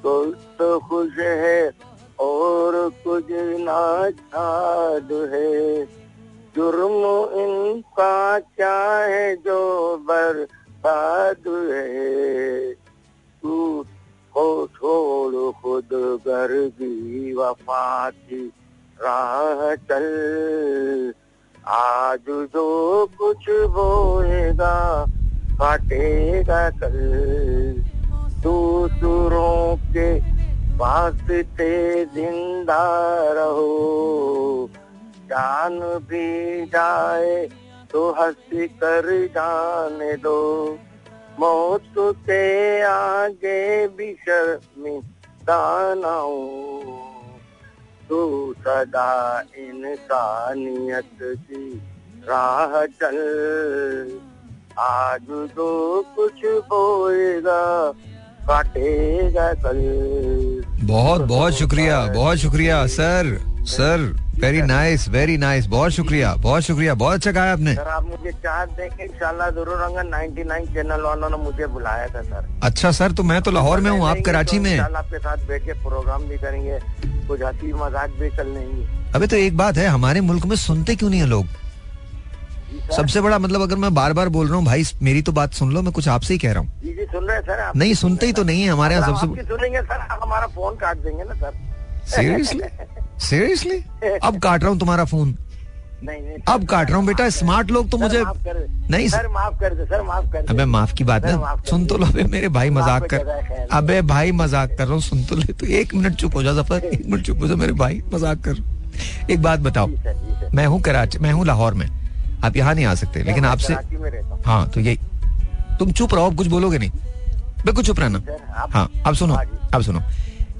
कुछ तो खुश है और कुछ नाचाद है। जुर्म इनका क्या है जो बर्बाद है? तू को छोड़ खुद की वफा की राह चल। आज जो कुछ बोएगा काटेगा कल। दूसरों के वास्ते ज़िंदा रहो। जान भी जाए तो हंस कर जाने दो। मौत के आगे भी शर्मिंदा ना हो। तू सदा इंसानियत की राह चल। आज तो कुछ बोएगा काटेगा कल। बहुत बहुत शुक्रिया बहुत शुक्रिया, sir. Sir very nice very nice बहुत शुक्रिया बहुत शुक्रिया बहुत अच्छा कहा आपने। सर आप मुझे चार्ज देंगे इंशाल्लाह ज़रूर आऊँगा। 99 चैनल वालों ने मुझे बुलाया था सर अच्छा सर तो मैं तो लाहौर में हूँ आप कराची तो में। आपके साथ बैठ के प्रोग्राम भी करेंगे कुछ हँसी मज़ाक भी चल लेंगे। अभी तो एक बात है हमारे मुल्क में सुनते क्यों नहीं है लोग? सबसे बड़ा मतलब अगर मैं बार बार बोल रहा हूँ भाई मेरी तो बात सुन लो मैं कुछ आपसे ही कह रहा हूँ। सुन रहे सर आप। नहीं सुनते ही तो नहीं है हमारे यहाँ सबसे सुनेंगे सर आप हमारा फ़ोन काट देंगे ना सर सीरियसली सीरियसली अब काट रहा हूँ तुम्हारा फ़ोन। नहीं, नहीं, अब काट रहा हूँ बेटा स्मार्ट लोग तो मुझे नहीं सर माफ़ कर दे सर माफ़ कर अबे माफ़ की बात है। सुन तो लो अबे मेरे भाई मज़ाक कर अबे भाई मज़ाक कर रहा हूँ सुन तो ले तो। एक मिनट चुप हो जा ज़फ़र। एक मिनट चुप हो जा मेरे भाई मज़ाक कर। एक बात बताओ। मैं हूँ कराची मैं हूँ लाहौर में। आप यहाँ नहीं आ सकते लेकिन आपसे हाँ। तो यही तुम चुप रहो कुछ बोलोगे नहीं। बिल्कुल चुप रहना। हाँ अब सुनो हाँ अब सुनो।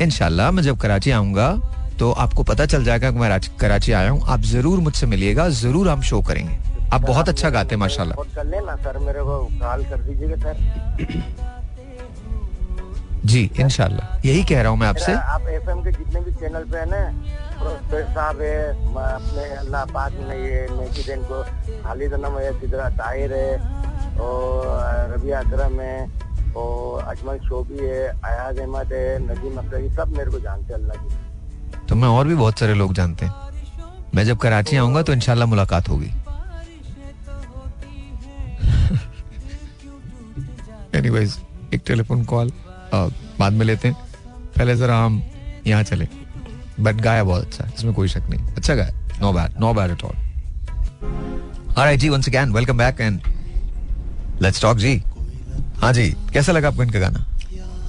इनशाला मैं जब कराची आऊँगा तो आपको पता चल जाएगा कि मैं कराची आया हूँ। आप ज़रूर मुझसे मिलिएगा ज़रूर हम शो करेंगे। आप बहुत अच्छा गाते हैं माशाल्लाह। कर लेना सर मेरे को कॉल कर दीजिएगा सर। जी इनशाला यही कह रहा हूँ मैं आपसे। आप एफएम के जितने भी चैनल पे है ना साहब है अपने अल्लाह पाक में ये को खालिद नम है सिदरा ताहिर है और अकरम है और अजमल शोबी है अयाज अहमद है नजीम अख्तर सब मेरे को जानते अल्लाह की तो मैं और भी बहुत सारे लोग जानते हैं। मैं जब कराची आऊँगा तो इनशाला मुलाकात होगी। एनीवेज एक टेलीफोन कॉल बाद में लेते हैं। पहले जरा हम यहाँ चले। बट गाया बहुत अच्छा इसमें कोई शक नहीं। अच्छा गाया no bad no bad at all alright ji once again welcome back and let's talk जी। हाँ जी कैसा लगा आपको इनका गाना?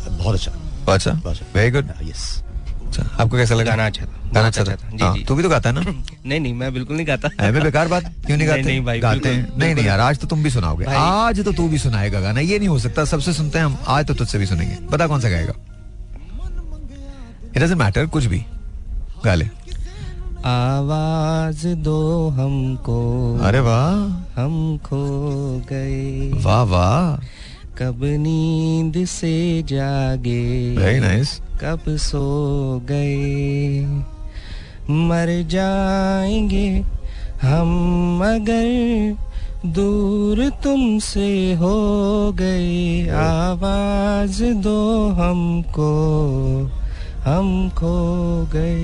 बहुत अच्छा। अच्छा? वेरी गुड यस आपको कैसा लगा? गाना अच्छा था। गाना अच्छा था। अच्छा जी हाँ, तू भी तो गाता है ना? नहीं नहीं मैं बिल्कुल नहीं गाता। है मैं बेकार बात? क्यों नहीं गाते? नहीं भाई गाते हैं। नहीं नहीं यार आज तो तुम भी सुनाओगे। आज तो तू भी सुनाएगा गाना। ये नहीं हो सकता सबसे सुनते हैं हम। आज तो तुझसे भी सुनेंगे। बता कौन सा गाएगा? इट डजंट मैटर कुछ भी। गा ले। आवाज़ दो हमको। अरे वाह। हम खो गए। वाह वाह। कब नींद से जागे। वेरी नाइस कब सो गए? मर जाएँगे हम अगर दूर तुमसे हो गए। आवाज़ दो हमको हम खो गए।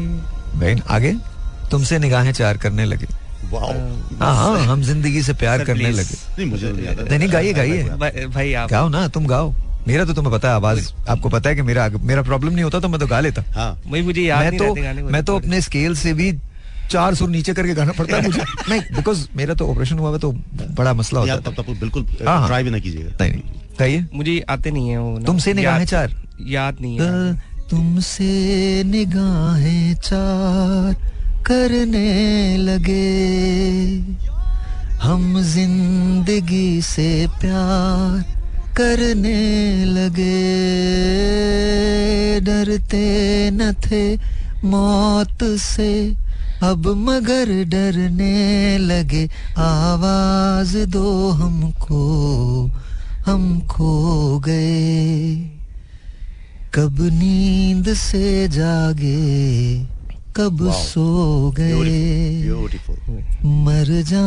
बहन आगे? तुमसे निगाहें चार करने लगे। हाँ हाँ हम ज़िंदगी से प्यार करने लगे। नहीं मुझे नहीं नहीं गाइए गाइए। भाई आप गाओ ना तुम गाओ। मेरा तो तुम्हें पता है आवाज़ आपको पता है कि मेरा मेरा प्रॉब्लम नहीं होता तो मैं तो गा लेता। हाँ। मुझे याद मैं तो मैं तो अपने स्केल से भी चार सुर नीचे करके गाना पड़ता है मुझे। नहीं बिकॉज़ मेरा तो ऑपरेशन हुआ है तो बड़ा मसला होता है तब तब बिल्कुल ट्राई हाँ, भी ना कीजिएगा। नहीं कहिए। मुझे आते नहीं है वो तुमसे निगाहें चार। याद नहीं है। तुमसे निगाहें चार करने लगे। हम ज़िंदगी से प्यार करने लगे। डरते न थे मौत से। अब मगर डरने लगे। आवाज़ दो हमको, हम खो गए। कब नींद से जागे कब सो गए? मर जा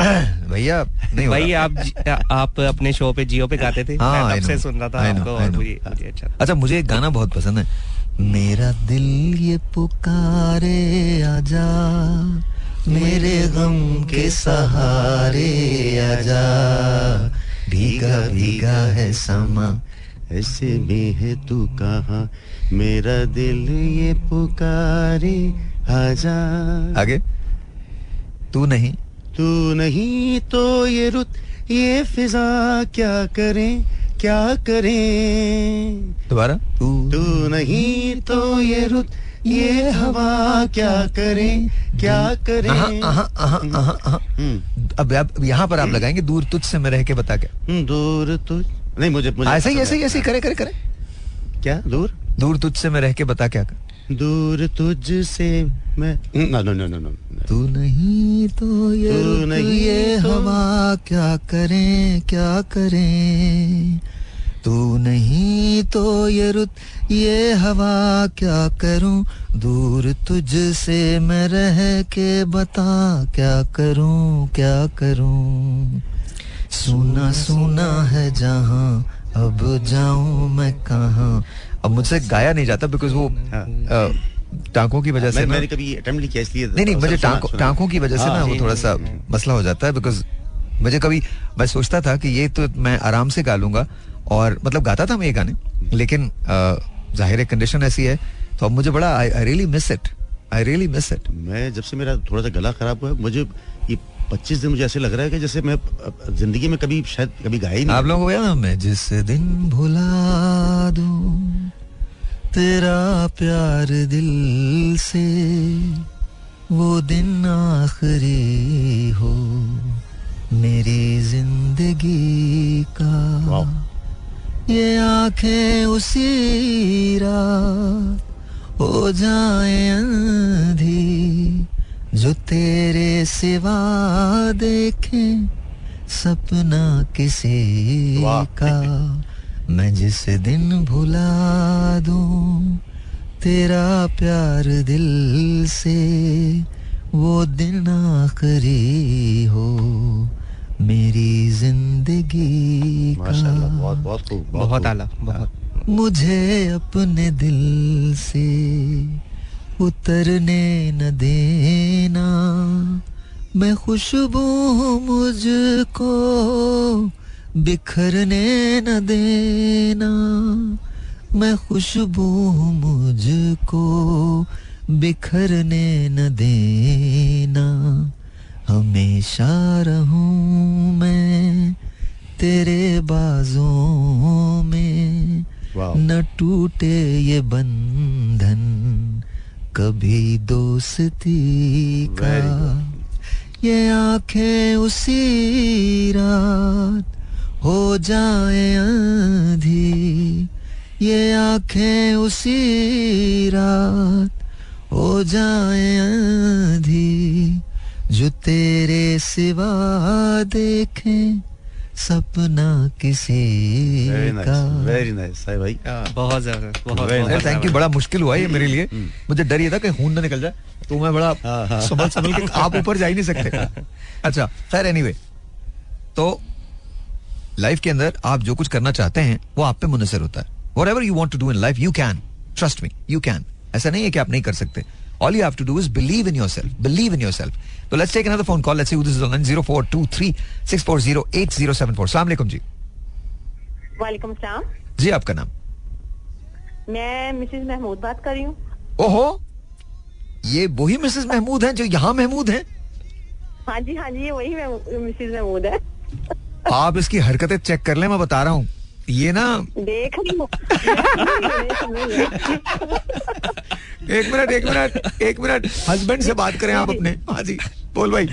भैया नहीं भाई आप आप अपने शो पे जियो पे गाते थे? हाँ, मैं से सुन रहा था आपको और मुझे अच्छा अच्छा मुझे एक गाना बहुत पसंद है। मेरा दिल ये पुकारे आजा। मेरे गम के सहारे आजा। भीगा भीगा है समा ऐसे में है तू कहा? मेरा दिल ये पुकारे आजा। आगे। तू नहीं। तू नहीं तो ये रुत ये फिजा क्या करें क्या करें? दोबारा। तू तू नहीं तो ये रुत ये हवा क्या करें क्या करें? आहा, आहा, आहा, आहा, हम्म। अब अब यहाँ पर आप लगाएँगे दूर तुझ से मैं रह के बता के। हम्म, दूर तुझ नहीं मुझे मुझे ऐसे ही ऐसे ही ऐसे ही। करे करे करे। क्या? दूर? दूर तुझ से मैं रह के बता क्या कर? दूर तुझ से मैं नो नो नो नो तू नहीं तो ये तू नहीं ये तो... हवा क्या करें क्या करें? तू नहीं तो ये रुत ये हवा क्या करूँ? दूर तुझ से मैं रह के बता क्या करूँ क्या करूँ? सुना सुना है जहाँ अब जाऊँ मैं कहा? अब मुझसे गाया नहीं जाता बिकॉज़ वो हाँ। टांकों की वजह से मैंने कभी अटेम्प्ट नहीं किया इसलिए नहीं नहीं मुझे टांकों टांकों की वजह से हाँ, ना वो थोड़ा सा मसला हो जाता है बिकॉज़ मुझे कभी मैं सोचता था कि ये तो मैं आराम से गा लूँगा और मतलब गाता था मैं ये गाने लेकिन ज़ाहिर कंडीशन ऐसी है तो अब मुझे बड़ा I really miss it I really miss it मैं जब से मेरा थोड़ा सा गला खराब हुआ मुझे ये पच्चीस दिन मुझे ऐसे लग रहा है कि जैसे मैं ज़िंदगी में कभी शायद कभी गाया ही नहीं। आप लोगों को याद मैं जिस दिन भुला दूँ तेरा प्यार दिल से वो दिन आखिरी हो मेरी ज़िंदगी का। ये आँखें उसी रात हो जाए अंधी जो तेरे सिवा देखे सपना किसी का मैं जिस दिन भुला दूँ तेरा प्यार दिल से वो दिन आखिरी हो मेरी ज़िंदगी का। बहुत बहुत बहुत आला बहुत। मुझे अपने दिल से उतरने न देना। मैं खुशबू मुझको बिखरने न देना। मैं खुशबू मुझको बिखरने न देना। हमेशा रहूँ मैं तेरे बाजों में। न टूटे ये बंधन कभी दोस्ती का। ये आँखें उसी रात हो जाए आधी। ये आँखें उसी रात हो जाए आधी। जो तेरे सिवा देखें सपना किसी का। वेरी नाइस भाई। बहुत ज़्यादा बहुत थैंक यू बड़ा मुश्किल हुआ ये मेरे लिए। हम्म। मुझे डर ये था कि खून ना निकल जाए तो मैं बड़ा हाँ, हाँ। संभल संभल के आप ऊपर जा ही नहीं सकते। अच्छा खैर एनीवे तो लाइफ के अंदर आप जो कुछ करना चाहते हैं वो आप पे मुनसर होता है। Whatever you want to do in life you can trust me you can ऐसा नहीं है कि आप नहीं कर सकते। All you have to do is believe in yourself. Believe in yourself. So let's take another phone call. Let's see who this is on 0423-640-8074. Assalamu alaikum जी. वालेकुम सलाम जी आपका नाम मैं मिसेस महमूद बात कर रही हूँ ओहो ये वही मिसेस महमूद हैं जो यहाँ महमूद हैं हाँ जी हाँ जी ये वही मिसेस महमूद है आप इसकी हरकतें चेक कर लें मैं बता रहा हूँ ये ना देख एक मिनट एक मिनट एक मिनट। हस्बैंड से बात करें आप अपने। हाँ जी बोल भाई।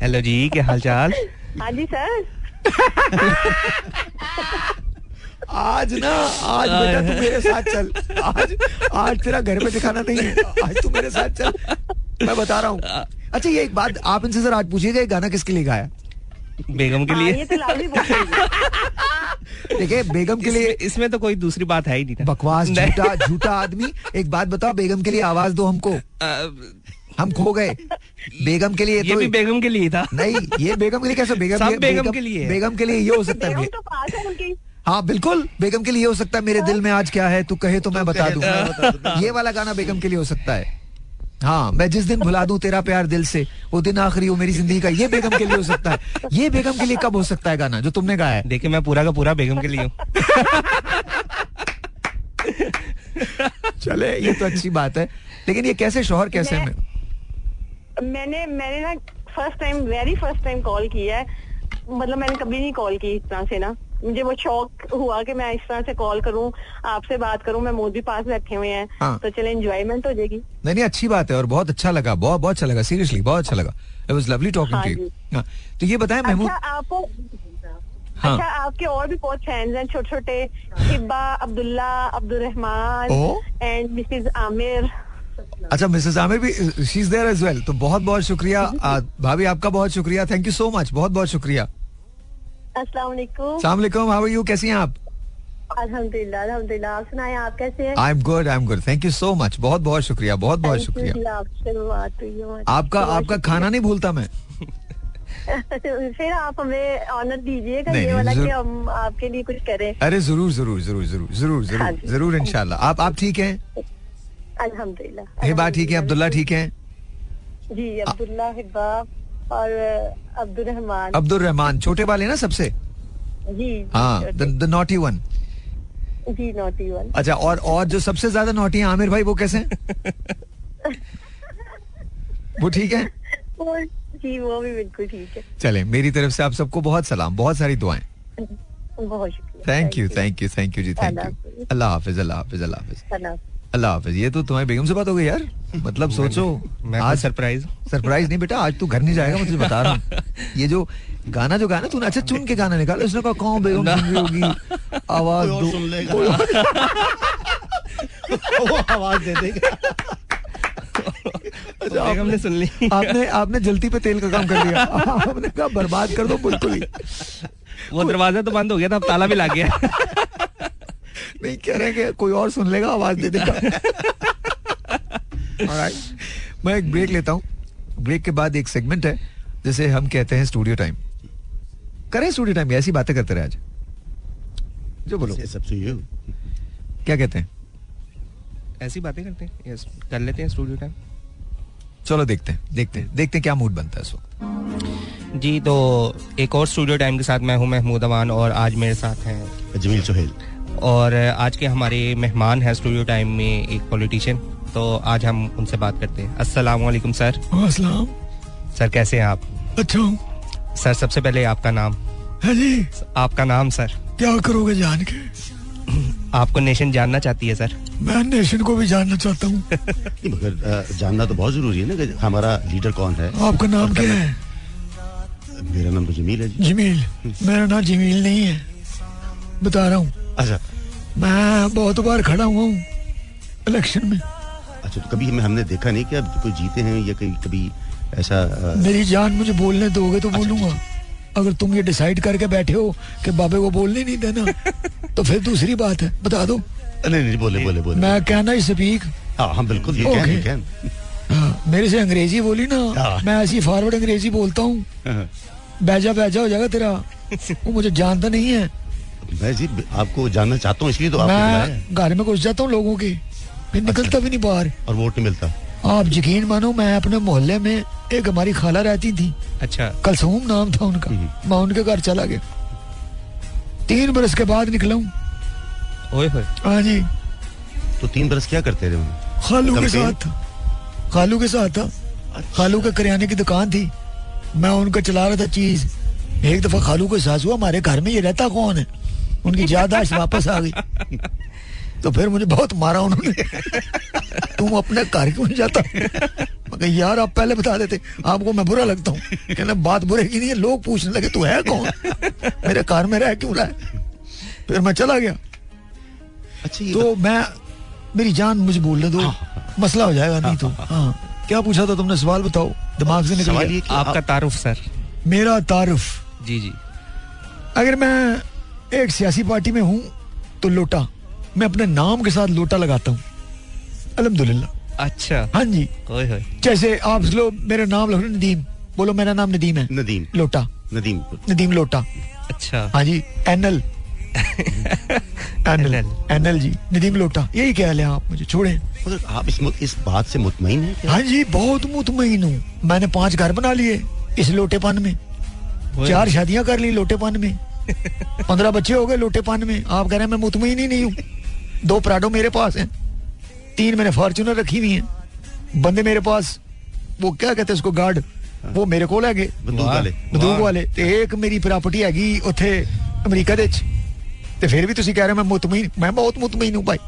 हेलो जी क्या हाल चाल हाँ जी सर। आज ना आज बेटा तू मेरे साथ चल। आज आज तेरा घर में दिखाना नहीं है। आज तू मेरे साथ चल। मैं बता रहा हूँ। अच्छा ये एक बात आप इनसे सर आज पूछिएगा गाना किसके लिए गाया? बेगम के लिए? हाँ, तो देखिए बेगम के लिए इसमें तो कोई दूसरी बात है ही नहीं बकवास झूठा झूठा आदमी। एक बात बताओ बेगम के लिए आवाज़ दो हमको। हम खो गए। बेगम के लिए ये तो भी बेगम के लिए था। नहीं ये बेगम के लिए कैसे? बेगम सब बेगम के लिए बेगम के लिए ये हो सकता है तो हाँ बिल्कुल बेगम के लिए हो सकता है। मेरे दिल में आज क्या है? तू कहे तो मैं बता दूँ ये वाला गाना बेगम के लिए हो सकता है। हाँ मैं जिस दिन भुला दूँ तेरा प्यार दिल से वो दिन आखिरी हो मेरी ज़िंदगी का ये बेगम के लिए हो सकता है। ये बेगम के लिए कब हो सकता है गाना जो तुमने गाया है? देखिए मैं पूरा का पूरा बेगम के लिए हूँ। चले ये तो अच्छी बात है। लेकिन ये कैसे शोहर कैसे मैं, मैंने मैंने ना first time very first time call किया है। मतलब मैंने कभी नहीं कॉल की तरह से ना। मुझे वो शौक हुआ कि मैं इस तरह से कॉल करूँ आपसे बात करूँ मैं मोदी पास बैठे हुए हैं हाँ. तो चले एंजॉयमेंट हो जाएगी। नहीं नहीं अच्छी बात है और बहुत अच्छा लगा बहुत बहुत अच्छा लगा सीरियसली बहुत अच्छा लगा। It was lovely talking to you तो ये बताएँ महमूद अच्छा, आपको हाँ. अच्छा आपके और भी बहुत फैंस हैं छोटे छोटे हिब्बा अब्दुल्ला अब्दुल रहमान एंड मिसेज आमिर। अच्छा मिसेस आमिर भी she is there as well तो बहुत बहुत शुक्रिया। भाभी आपका बहुत शुक्रिया। थैंक यू सो मच बहुत बहुत शुक्रिया। अस्सलाम वालेकुम हाउ आर यू कैसी हैं आप? अल्हम्दुलिल्लाह अल्हम्दुलिल्लाह। आप सुनाएँ आप कैसे हैं? I am good I am good thank you so much बहुत बहुत शुक्रिया। बहुत बहुत शुक्रिया। आपका आपका खाना नहीं भूलता मैं? फिर आप हमें ऑनर दीजिएगा ये वाला कि हम आपके लिए कुछ करें। अरे ज़रूर ज़रूर ज़रूर ज़रूर ज़रूर ज़रूर हाँ ज़रूर इंशाल्लाह। आप आप ठीक हैं? अल्हम्दुलिल्लाह हिबा ठीक है अब्दुल्ला ठीक है? जी अब्दुल्ला हिबा। और अब्दुल रहमान अब्दुल रहमान छोटे वाले ना सबसे? जी हाँ द नॉटी वन जी नॉटी वन अच्छा और और जो सबसे ज़्यादा नॉटी है आमिर भाई वो कैसे वो ठीक है? जी वो भी बिल्कुल ठीक है। चले मेरी तरफ़ से आप सबको बहुत सलाम बहुत सारी दुआएँ। बहुत शुक्रिया। Thank you thank you thank you ji thank you अल्लाह हाफिज अल्लाह हाफिज। अल्लाह हाफिज। अल्लाह हाफिज ये तो तुम्हारी बेगम से बात हो गई यार। मतलब सोचो आज सरप्राइज़ सरप्राइज़ नहीं बेटा आज तू घर नहीं जाएगा मैं तुझे बता रहा हूँ। ये जो गाना जो गाना तूने अच्छा चुन के गाना निकाला उसने कहा कौन बेगम होगी? आवाज़ दो। आवाज़ दे देगा। अच्छा, आपने सुन ली। आपने आपने जल्दी पे तेल का काम कर लिया। आपने कहा बर्बाद कर दो बिल्कुल ही। वो दरवाज़ा तो बंद हो गया था अब ताला भी लग गया। नहीं कह रहे कि कोई और सुन लेगा आवाज़ दे देगा। मैं एक ब्रेक लेता हूँ। ब्रेक के बाद एक सेगमेंट है जैसे हम कहते हैं स्टूडियो टाइम करें स्टूडियो टाइम ऐसी बातें करते रहे आज। जो बोलो। सबसे क्या कहते हैं? ऐसी बातें करते हैं? यस कर लेते हैं स्टूडियो टाइम चलो देखते हैं देखते हैं देखते हैं क्या मूड बनता है इस वक्त। जी तो एक और स्टूडियो टाइम के साथ मैं हूँ महमूद अमान और आज मेरे साथ हैं जमील सोहेल। और आज के हमारे मेहमान हैं स्टूडियो टाइम में एक पॉलिटिशियन तो आज हम उनसे बात करते हैं। अस्सलाम वालेकुम सर। अस्सलाम सर कैसे हैं आप? अच्छा हूँ। सर सबसे पहले आपका नाम? है जी। आपका नाम सर? क्या करोगे जान के? आपको नेशन जानना चाहती है सर? मैं नेशन को भी जानना चाहता हूँ। मगर जानना तो बहुत ज़रूरी है ना कि हमारा लीडर कौन है? आपका नाम क्या है? मेरा नाम तो जमील है जमील। मेरा नाम जमील नहीं है। बता रहा हूँ। अच्छा। मैं बहुत बार खड़ा हुआ हूँ इलेक्शन में। अच्छा तो कभी हमें हमने देखा नहीं कि आप कोई जीते हैं या कभी कभी ऐसा आ... मेरी जान मुझे बोलने दोगे तो अच्छा, बोलूँगा। अच्छा। अगर तुम ये डिसाइड करके बैठे हो कि बाबे को बोलने नहीं देना तो फिर दूसरी बात है। बता दो। नहीं नहीं बोले बोले बोले। मैं कहना ही स्पीक हाँ हम बिल्कुल ये कैन, कैन। हाँ, मेरे से अंग्रेज़ी बोली ना हाँ। मैं ऐसी फॉरवर्ड अंग्रेज़ी बोलता हूँ। हाँ। बैजा बैजा हो जाएगा तेरा। वो मुझे जानता नहीं है। मैं जी आपको जानना चाहता हूँ इसलिए तो मैं घर में घुस जाता हूँ लोगों के। फिर अच्छा। निकलता भी नहीं बाहर। और वोट नहीं मिलता। आप यकीन मानो मैं अपने मोहल्ले में एक हमारी खाला रहती थी। अच्छा। कलसूम नाम था उनका। हम्म। मैं उनके घर चला गया। तीन बरस के बाद निकला हूँ। हाँ जी। तो तीन बरस क्या करते रहे खालू के साथ था। खालू के साथ था। अच्छा। खालू के करियाने की दुकान थी। मैं उनका चला रहा था चीज़। एक दफ़ा खालू को एहसास हुआ हमारे घर में ये रहता कौन है? उनकी यादाश्त वापस आ गई। तो फिर मुझे बहुत मारा उन्होंने। तुम अपने घर क्यों नहीं जाता? मगर यार आप पहले बता देते आपको मैं बुरा लगता हूँ। कहना बात बुरे की नहीं है लोग पूछने लगे तू है कौन? मेरे घर में रह क्यों रहा है? फिर मैं चला गया। अच्छा तो मैं मेरी जान मुझे बोलने दो हाँ, मसला हो जाएगा नहीं तो। हाँ। क्या पूछा था तुमने? सवाल बताओ। दिमाग से निकल गया। आपका तारुफ सर। मेरा तारुफ। जी जी। अगर मैं एक सियासी पार्टी में हूँ तो लोटा। मैं अपने नाम के साथ लोटा लगाता हूँ। अलहमदुल्ला अच्छा। हाँ जी। होई होई। जैसे आप लो मेरा नाम लग नदीम। बोलो मेरा नाम नदीम है। नदीम। लोटा। नदीम। नदीम लोटा। अच्छा। हाँ जी। एनएल। एनएल। एनएल। जी। नदीम लोटा। यही कह ले आप मुझे छोड़े। आप इस इस बात से मुतमिन हैं हाँ जी बहुत मुतमिन हूँ। मैंने पाँच घर बना लिए इस लोटेपन में। चार शादियाँ कर ली लोटेपन में। पंद्रह बच्चे हो गए लोटेपन में आप कह रहे हैं मैं मुतमिन ही नहीं हूँ दो प्राडो मेरे पास हैं तीन मैंने फॉर्चुनर रखी हुई हैं बंदे मेरे पास वो क्या कहते हैं उसको गार्ड वो मेरे को हैगे बंदूक वाले बंदूक वाले ਤੇ ਇੱਕ ਮੇਰੀ ਪ੍ਰਾਪਰਟੀ ਹੈਗੀ ਉੱਥੇ ਅਮਰੀਕਾ ਦੇ ਵਿੱਚ ਤੇ ਫਿਰ ਵੀ ਤੁਸੀਂ ਕਹਿ ਰਹੇ ਮੈਂ ਮੁਤਮਈਨ मैं बहुत मुतमईन हूँ भाई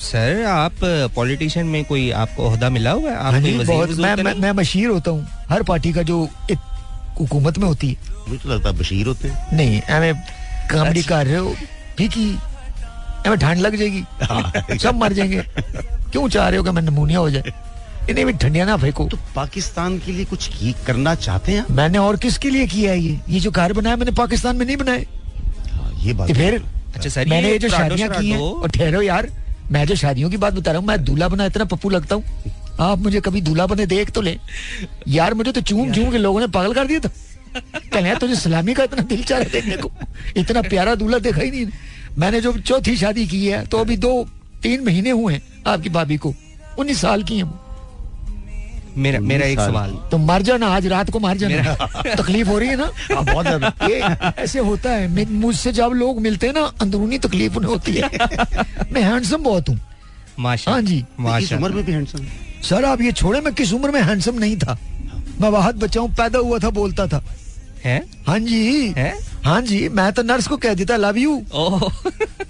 सर आप पॉलिटिशियन में कोई आपको अहदा मिला हुआ है आप हाँ बहुत मैं मैं, मैं मशीर होता हूँ हर पार्टी का जो हुकूमत में होती है। मुझे तो लगता है बशीर होते हैं। नहीं एवं कॉमेडी कर रहे हो ठीक ही। एवं ठंड लग जाएगी। हाँ। सब मर जाएँगे। क्यों चाह रहे हो कि मैं नमूनिया हो जाए इन्हें भी ठंडिया ना फेंको। तो पाकिस्तान के लिए कुछ की करना चाहते हैं मैंने और किसके लिए किया है ये? ये जो घर बनाया मैंने पाकिस्तान में नहीं बनाए। हाँ, ये बात फिर अच्छा सर मैंने ये जो शादियाँ की हैं और ठहरो यार मैं जो शादियों की बात बता रहा हूँ मैं दूल्हा बना इतना पप्पू लगता हूँ। आप मुझे कभी दूल्हा बने देख तो ले। यार मुझे तो चूम चूम के लोगों ने पागल कर दिया था। कहने तुझे सलामी का इतना दिल चाह देखने को। इतना प्यारा दूल्हा देखा ही नहीं मैंने जो चौथी शादी की है तो अभी दो तीन महीने हुए हैं आपकी भाभी को। उन्नीस साल की है मेरा मेरा एक सवाल। तो मर जाना आज रात को मर जाना। तकलीफ़ हो रही है ना? हाँ, बहुत ये ऐसे होता है। मुझसे जब लोग मिलते हैं ना अंदरूनी तकलीफ़ उन्हें होती है। मैं हैंडसम बहुत हूँ। माशा हाँ जी। माशा। उम्र में भी हैंडसम सर आप ये छोड़े मैं किस उम्र में हैंडसम नहीं था। मैं वाहद बच्चा हूँ पैदा हुआ था बोलता था। है? हाँ जी। है? हाँ जी मैं तो नर्स को कह देता लव यू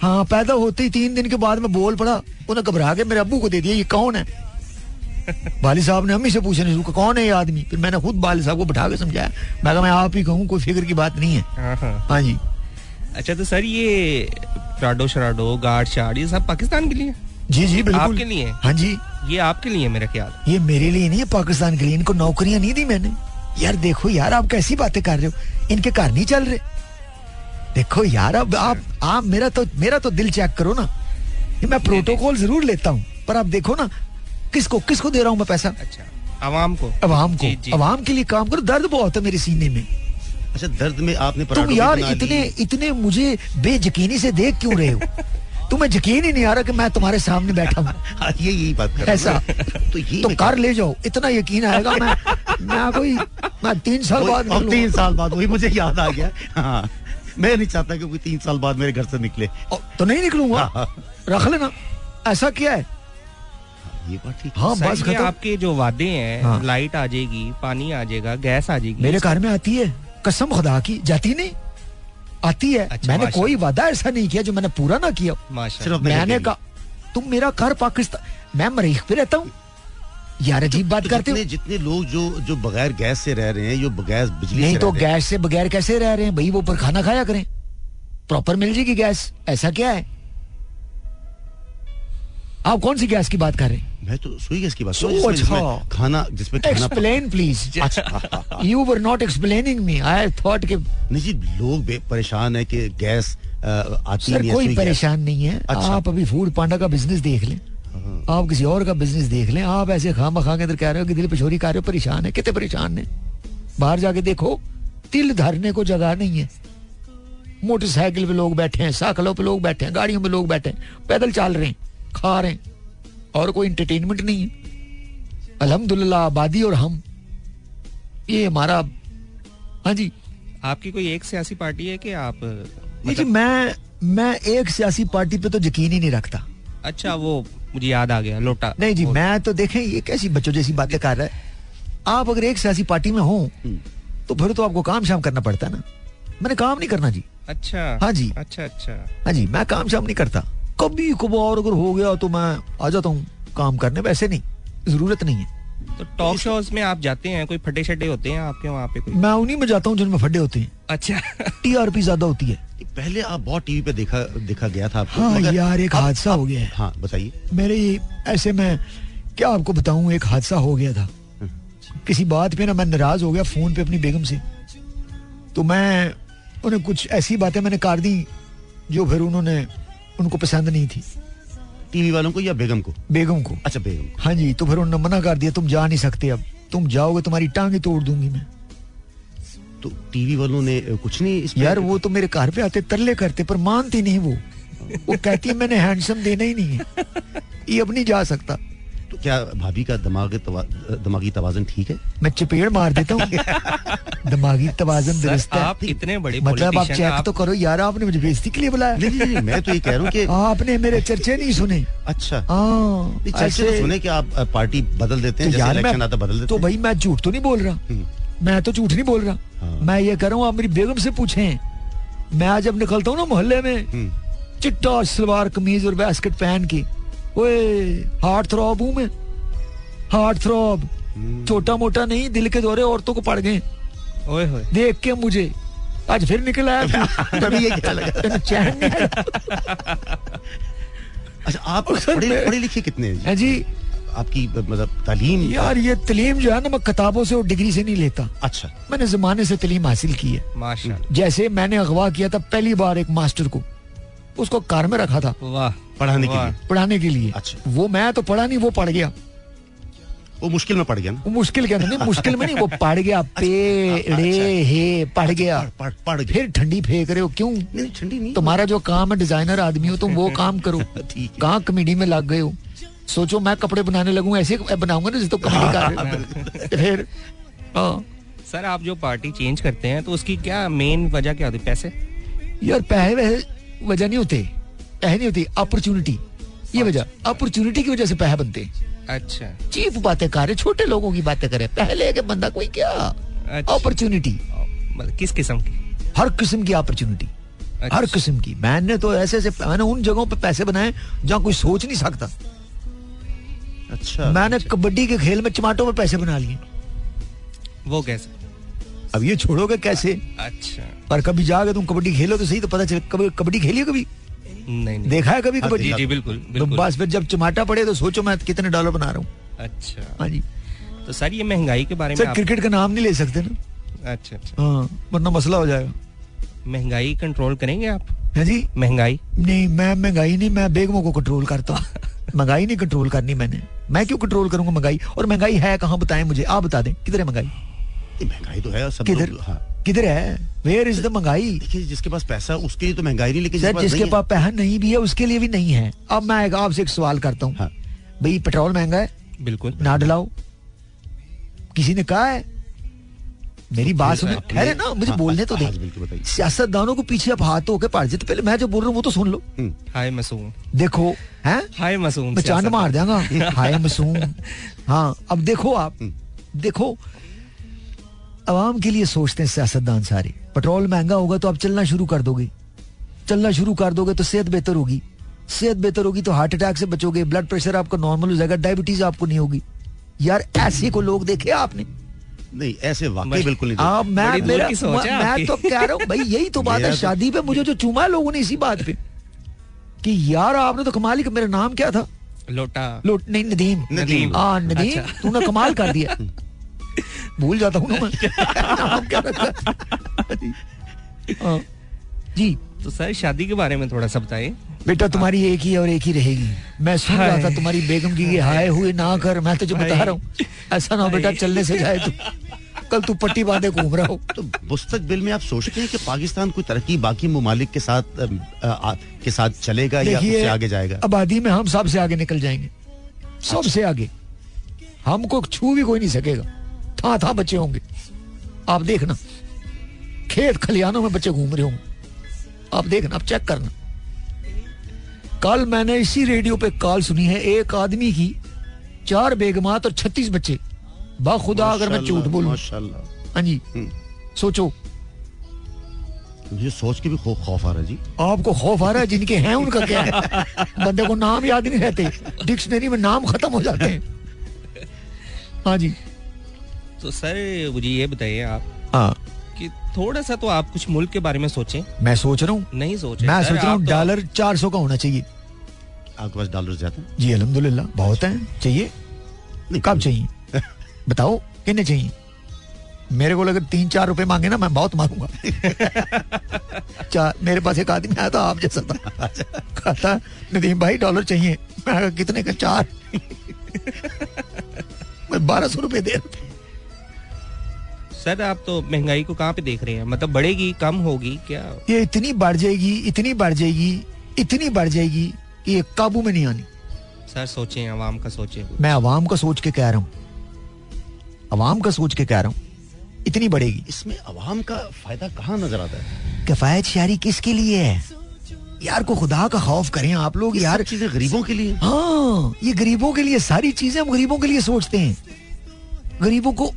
हाँ पैदा होते ही तीन दिन के बाद मैं बोल पड़ा उन्हें घबरा के मेरे अबू को दे दिया ये कौन है? बाली साहब ने अम्मी से पूछने शुरू कौन है ये आदमी? फिर मैंने खुद बाली साहब को बैठा के समझाया। मैं कहा मैं आप ही कहूँ कोई फ़िक्र की बात नहीं है। हाँ, हाँ।, हाँ जी। अच्छा तो सर ये प्राडो शराडो गार्ड शार्ड ये सब पाकिस्तान के लिए? जी जी बिल्कुल। आपके लिए? हाँ जी। ये आपके लिए मेरा ख्याल। ये मेरे लिए नहीं है पाकिस्तान के लिए। इनको नौकरियाँ नहीं दी मैंने। यार देखो यार आप कैसी बातें कर रहे हो? इनके घर नहीं चल रहे। देखो यार अब आप आप मेरा तो मेरा तो दिल चेक करो ना। मैं प्रोटोकॉल ज़रूर लेता हूँ पर आप देखो ना किसको किसको दे रहा हूँ मैं पैसा? अच्छा अवाम को। अवाम को। अवाम के लिए काम करो। दर्द बहुत है मेरे सीने में। अच्छा दर्द में आपने तुम यार इतने इतने मुझे बेयकीनी से देख क्यों रहे हो? तुम्हें यकीन ही नहीं आ रहा कि मैं तुम्हारे सामने बैठा हूँ हाँ, ये यही बात कर ऐसा। तो ये तो कर ले जाओ। इतना यकीन आएगा मैं मैं कोई मैं तीन साल बाद तीन साल बाद वही मुझे याद आ गया। हाँ। मैं नहीं चाहता कि कोई तीन साल बाद मेरे घर से निकले। तो नहीं निकलूँगा? हाँ, हाँ। रख लेना। ऐसा क्या है? ये बात ठीक हाँ। बस आपके जो वादे हैं हाँ। लाइट आ जाएगी पानी आ जाएगा गैस आ जाएगी। मेरे घर में आती है। कसम खुदा की जाती नहीं। आती है। अच्छा, मैंने कोई वादा ऐसा नहीं किया जो मैंने पूरा ना किया। सिर्फ़ मैंने कहा तुम मेरा घर पाकिस्तान मैं मरीख पे रहता हूँ। यार अजीब तो, बात तो करते हो। जितने लोग जो जो बगैर गैस से रह रहे हैं जो बगैर बिजली नहीं तो गैस से बगैर कैसे रह रहे हैं? भाई वो ऊपर खाना खाया करें। प्रॉपर मिल जाएगी गैस। ऐसा क्या है? आप कौन सी गैस की बात कर रहे हैं? मैं तो सुई गैस की बात। रहा हूँ खाना जिसमें खाना explain please you were not explaining me I thought के नहीं जी लोग परेशान है कि गैस आती सर कोई परेशान नहीं है। अच्छा। आप अभी फ़ूड पांडा का बिज़नेस देख लें। हाँ। आप किसी और का बिज़नेस देख लें। आप ऐसे खाम खा के अंदर कह रहे हो कि दिल पिछोरी कर रहे हो परेशान है। कितने परेशान है? बाहर जाके देखो तिल धरने को जगह नहीं है। मोटरसाइकिल पे लोग बैठे हैं साइकिलों पे लोग बैठे हैं गाड़ियों पे लोग बैठे हैं। पैदल चल रहे हैं खा रहे हैं। और कोई इंटरटेनमेंट नहीं है। अल्हम्दुलिल्लाह आबादी और हम। ये हमारा हाँ जी। आपकी कोई एक सियासी पार्टी है कि आप मतलब... मैं मैं एक सियासी पार्टी पे तो यकीन ही नहीं रखता। अच्छा वो मुझे याद आ गया लोटा। नहीं जी मैं तो देखें ये कैसी बच्चों जैसी बातें कर रहा है। आप अगर एक सियासी पार्टी में हो हम्म। तो फिर तो आपको काम शाम करना पड़ता है ना। मैंने काम नहीं करना जी। अच्छा। हाँ जी। अच्छा अच्छा। हाँ जी मैं काम शाम नहीं करता। कभी कभार अगर हो गया तो मैं आ जाता हूँ काम करने। वैसे नहीं ज़रूरत नहीं है। तो टॉक शोज़ में आप जाते हैं कोई फटे शटे होते हैं आपके वहाँ पे कोई? मैं उन्हीं में जाता हूँ जिनमें फटे होते हैं। अच्छा। टीआरपी ज़्यादा होती है। पहले आप बहुत टीवी पे देखा देखा गया था आपको हाँ यार एक हादसा हो गया है। हाँ बताइए। मेरे ऐसे में क्या आपको बताऊँ एक हादसा हो गया था। हम्म। किसी बात पे ना मैं नाराज़ हो गया फ़ोन पे अपनी बेगम से। तो मैं उन्हें कुछ ऐसी बातें मैंने कर दी जो फिर उन्होंने उनको पसंद नहीं थी। टीवी वालों को या बेगम को? बेगम को। अच्छा बेगम हाँ जी तो फिर उन्होंने मना कर दिया तुम जा नहीं सकते अब। तुम जाओगे तुम्हारी टांगे तोड़ दूँगी मैं। तो टीवी वालों ने कुछ नहीं इस यार वो तो मेरे घर पे आते तरले करते पर मानती नहीं वो। वो कहती है मैंने हैंडसम देना ही नहीं है। ये अब नहीं जा सकता। तो क्या भाभी का दिमाग तवा, दिमागी तवाजन ठीक है? मैं चपेड़ मार देता हूँ। दिमागी तवाजन दुरुस्त है। आप इतने बड़े मतलब आप चेक आप... तो करो यार आपने मुझे बेइज्जती के लिए बुलाया। नहीं, नहीं, नहीं, मैं तो ये कह रहा हूँ कि आपने मेरे चर्चे नहीं सुने। अच्छा। हाँ चर्चे तो सुने कि आप पार्टी बदल देते हैं तो इलेक्शन आता बदल देते तो भाई मैं झूठ तो नहीं बोल रहा। हम्म। मैं तो झूठ नहीं बोल रहा। हाँ। मैं ये कह रहा हूँ आप मेरी बेगम से पूछे। मैं आज जब निकलता हूँ ना मोहल्ले में। हम्म। चिट्टा सलवार कमीज और बैस्केट पहन के। ओए हार्ट थ्रॉब हूँ मैं। Heart throb. छोटा मोटा नहीं दिल के दौरे औरतों को पड़ गए। देख के मुझे। आज फिर निकल आया तभी ये क्या लगा? चैन अच्छा आप पढ़े पढ़े लिखे कितने हैं? जी। आपकी मतलब तालीम? यार ये तालीम जो है ना मैं किताबों से और डिग्री से नहीं लेता। अच्छा। मैंने जमाने से तालीम हासिल की है। जैसे मैंने अगवा किया था पहली बार एक मास्टर को। उसको कार में रखा था। वाह। पढ़ाने के लिए। पढ़ाने के लिए। अच्छा। वो मैं तो पढ़ा नहीं वो पढ़ गया। वो मुश्किल में पड़ गया ना? वो मुश्किल क्या नहीं मुश्किल में नहीं वो पड़ गया अच्छा, पेड़े अच्छा। हे पड़ गया। पड़, पड़ गया। फिर ठंडी फेंक रहे हो क्यों? नहीं ठंडी नहीं। तुम्हारा जो काम है डिज़ाइनर आदमी हो तुम वो काम करो। कहाँ कमेडी में लग गए हो? सोचो मैं कपड़े बनाने लगू ऐसे बनाऊँगा ना जिस तो कमेडी कर फिर हाँ। सर आप जो पार्टी चेंज करते हैं तो उसकी क्या मेन वजह क्या होती पैसे? यार पैसे वजह नहीं होते। पैसे नहीं होती अपॉर्चुनिटी ये वजह अपॉर्चुनिटी की वजह से पैसे बनते। अच्छा। चीप बातें कर रहे छोटे लोगों की बातें करे पहले के बंदा कोई क्या? अपॉर्चुनिटी अच्छा। मतलब किस किस्म की? हर किस्म की अपॉर्चुनिटी अच्छा। हर किस्म की। मैंने तो ऐसे ऐसे मैंने उन जगहों पे पैसे बनाए जहाँ कोई सोच नहीं सकता। अच्छा मैंने अच्छा। कबड्डी के खेल में टमाटो में पैसे बना लिए। वो कैसे? अब ये छोड़ोगे कैसे? अच्छा। पर कभी जाके तुम कबड्डी खेलो तो सही तो पता चले कभी कबड्डी खेली कभी? नहीं, नहीं। देखा है कभी कबड्डी? जी, जी बिल्कुल, तो बिल्कुल। तो बस फिर जब टमाटा पड़े तो सोचो मैं कितने डॉलर बना रहा हूँ। अच्छा। हाँ जी। तो सर ये महँगाई के बारे में सर क्रिकेट का नाम नहीं ले सकते ना। अच्छा अच्छा। हाँ वरना मसला हो जाएगा। महँगाई कंट्रोल करेंगे आप? है जी। महँगाई? नहीं मैं महँगाई नहीं मैं बेगमों को कंट्रोल करता हूँ। महँगाई नहीं कंट्रोल करनी मैंने। मैं क्यों कंट्रोल करूँगा महँगाई? और महँगाई है कहाँ? बताएँ मुझे। आप बता दें किधर है महँगाई? महँगाई तो है सब किधर? हाँ। किधर है? वेयर इज़ द महँगाई? देखिए जिसके पास पैसा उसके लिए तो महँगाई नहीं लेकिन सर जिसके पास पैसा नहीं भी है उसके लिए भी नहीं है। अब मैं आपसे एक सवाल करता हूँ। हाँ। भाई पेट्रोल महँगा है? बिल्कुल। ना डलाओ। किसी ने कहा है? मेरी बात सुनो। ठहरे ना? मुझे हाँ, बोलने तो दे। सियासतदानों को पीछे आप हाथ होकर पड़ जाते। पहले मैं जो बोल रहा हूँ वो तो सुन लो। हम्म। हाय मसूम। देखो है? हाय मसूम मैं चाँद मार देगा। हाय मसूम। हाँ अब देखो आप। हम्म। देखो अवाम के लिए सोचते हैं सियासतदान सारे। पेट्रोल महँगा होगा तो आप चलना शुरू कर दोगे। चलना शुरू कर दोगे तो सेहत बेहतर होगी। सेहत बेहतर होगी तो हार्ट अटैक से बचोगे। ब्लड प्रेशर आपका नॉर्मल हो जाएगा डायबिटीज़ आपको नहीं होगी। यार ऐसे को लोग देखे आपने। नहीं ऐसे वाकई बिल्कुल नहीं आ, मैं मेरा मैं तो कह रहा हूँ भाई यही तो बात है तो- शादी पे मुझे जो चूमा लोगों ने इसी बात पे। कि यार आपने तो कमाल ही मेरा नाम क्या था? लोटा। लोट नहीं नदीम। नदीम। हाँ नदीम अच्छा। तूने कमाल कर दिया। भूल जाता हूँ मैं। हाँ, जी। तो सर शादी के बारे में थोड़ा सा बताइए। बेटा तुम्हारी एक ही और एक ही रहेगी। मैं सुन रहा था तुम्हारी बेगम की हाय हुए ना कर मैं तुझे बता रहा हूँ। ऐसा ना बेटा चलने से जाए तू। कल तू पट्टी बांधे घूम रहा हो। तो मुस्तकबिल में आप सोचते हैं कि पाकिस्तान कोई तरक्की बाकी ममालिक के साथ आ, आ, के साथ चलेगा या उससे आगे जाएगा? आबादी में हम सबसे आगे निकल जाएँगे। सबसे आगे। हमको छू भी कोई नहीं सकेगा। था था बच्चे होंगे। आप देखना। खेत खलियानों में बच्चे घूम रहे होंगे। आप देखना आप चेक करना। कल मैंने इसी रेडियो पे कॉल सुनी है एक आदमी की चार बेगमात और छत्तीस बच्चे। बाखुदा अगर मैं झूठ बोलूँ। हाँ जी। हम्म। सोचो। मुझे सोच के भी खौफ आ रहा है जी। आपको खौफ आ रहा है जिनके हैं उनका क्या है? बंदे को नाम याद नहीं रहते। डिक्शनरी में नाम खत्म हो जाते हैं। हाँ जी। तो सर मुझे ये बताइए आप हाँ। कि थोड़ा सा तो आप कुछ मुल्क के बारे में सोचें। मैं सोच रहा हूँ। नहीं सोच। मैं सोच रहा हूँ तो डॉलर चार सौ का होना चाहिए। आपके पास डॉलर ज़्यादा जी अलहमदुल्ला बहुत है। चाहिए? कब चाहिए? बताओ कितने चाहिए? मेरे को अगर तीन चार रुपए मांगे ना मैं बहुत मांगूँगा। चार मेरे पास एक आदमी आया था आप जैसा था। कहता नदीम भाई डॉलर चाहिए। मैं कितने का? चार? मैं बारह सौ रुपए दे रहा सर आप तो महँगाई को कहाँ पे देख रहे हैं? मतलब बढ़ेगी कम होगी क्या? ये इतनी बढ़ जाएगी इतनी बढ़ जाएगी इतनी बढ़ जाएगी कि ये काबू में नहीं आनी। सर सोचें अवाम का सोचें। मैं अवाम का सोच के कह रहा हूँ। अवाम का सोच के कह रहा हूँ। इतनी बढ़ेगी। इसमें अवाम का फ़ायदा कहाँ नज़र आता है? किफायत शारी किसके लिए है? यार को खुदा का खौफ करें आप लोग यार। चीज़ें गरीबों के लिए हाँ ये गरीबों के लिए सारी चीज़ें हम गरीबों के लिए सोचते हैं। गरीबों को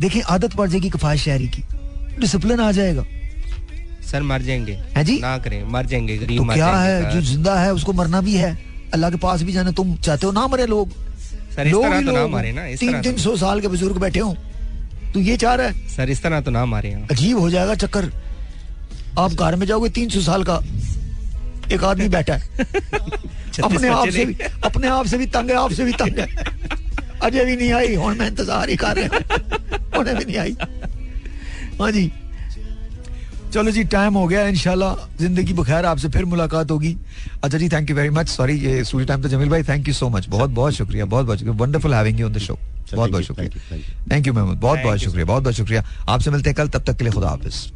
देखिए आदत पड़ जाएगी कफायत शहरी की। डिसिप्लिन आ जाएगा। सर मर जाएँगे। है जी? ना करें मर जाएँगे गरीब तो क्या है? जो ज़िंदा है उसको मरना भी है। अल्लाह के पास भी जाना तुम चाहते हो ना मरे लोग? सर इस तरह तो ना मारे ना तीन तो तीन सौ साल के बुज़ुर्ग बैठे हो। तू ये चाह रहा है। सर इस तरह तो ना मारे अजीब हो जाएगा चक्कर। आप घर में जाओगे तीन सौ साल का एक आदमी बैठा है। अपने आप से भी अपने आप से भी तंग है आपसे भी तंग है। अजय भी नहीं आई हूँ मैं इंतज़ार ही कर रहा उन्हें भी नहीं आई हाँ जी चलो जी टाइम हो गया इनशाला ज़िंदगी बखैर आपसे फिर मुलाकात होगी अच्छा जी thank you very much sorry ये स्टूडियो टाइम तो जमील भाई थैंक यू सो मच बहुत बहुत शुक्रिया बहुत बहुत शुक्रिया wonderful having you on the show बहुत बहुत शुक्रिया थैंक यू महमूद बहुत बहुत शुक्रिया बहुत बहुत शुक्रिया आपसे मिलते हैं कल तब तक के लिए खुदा हाफिज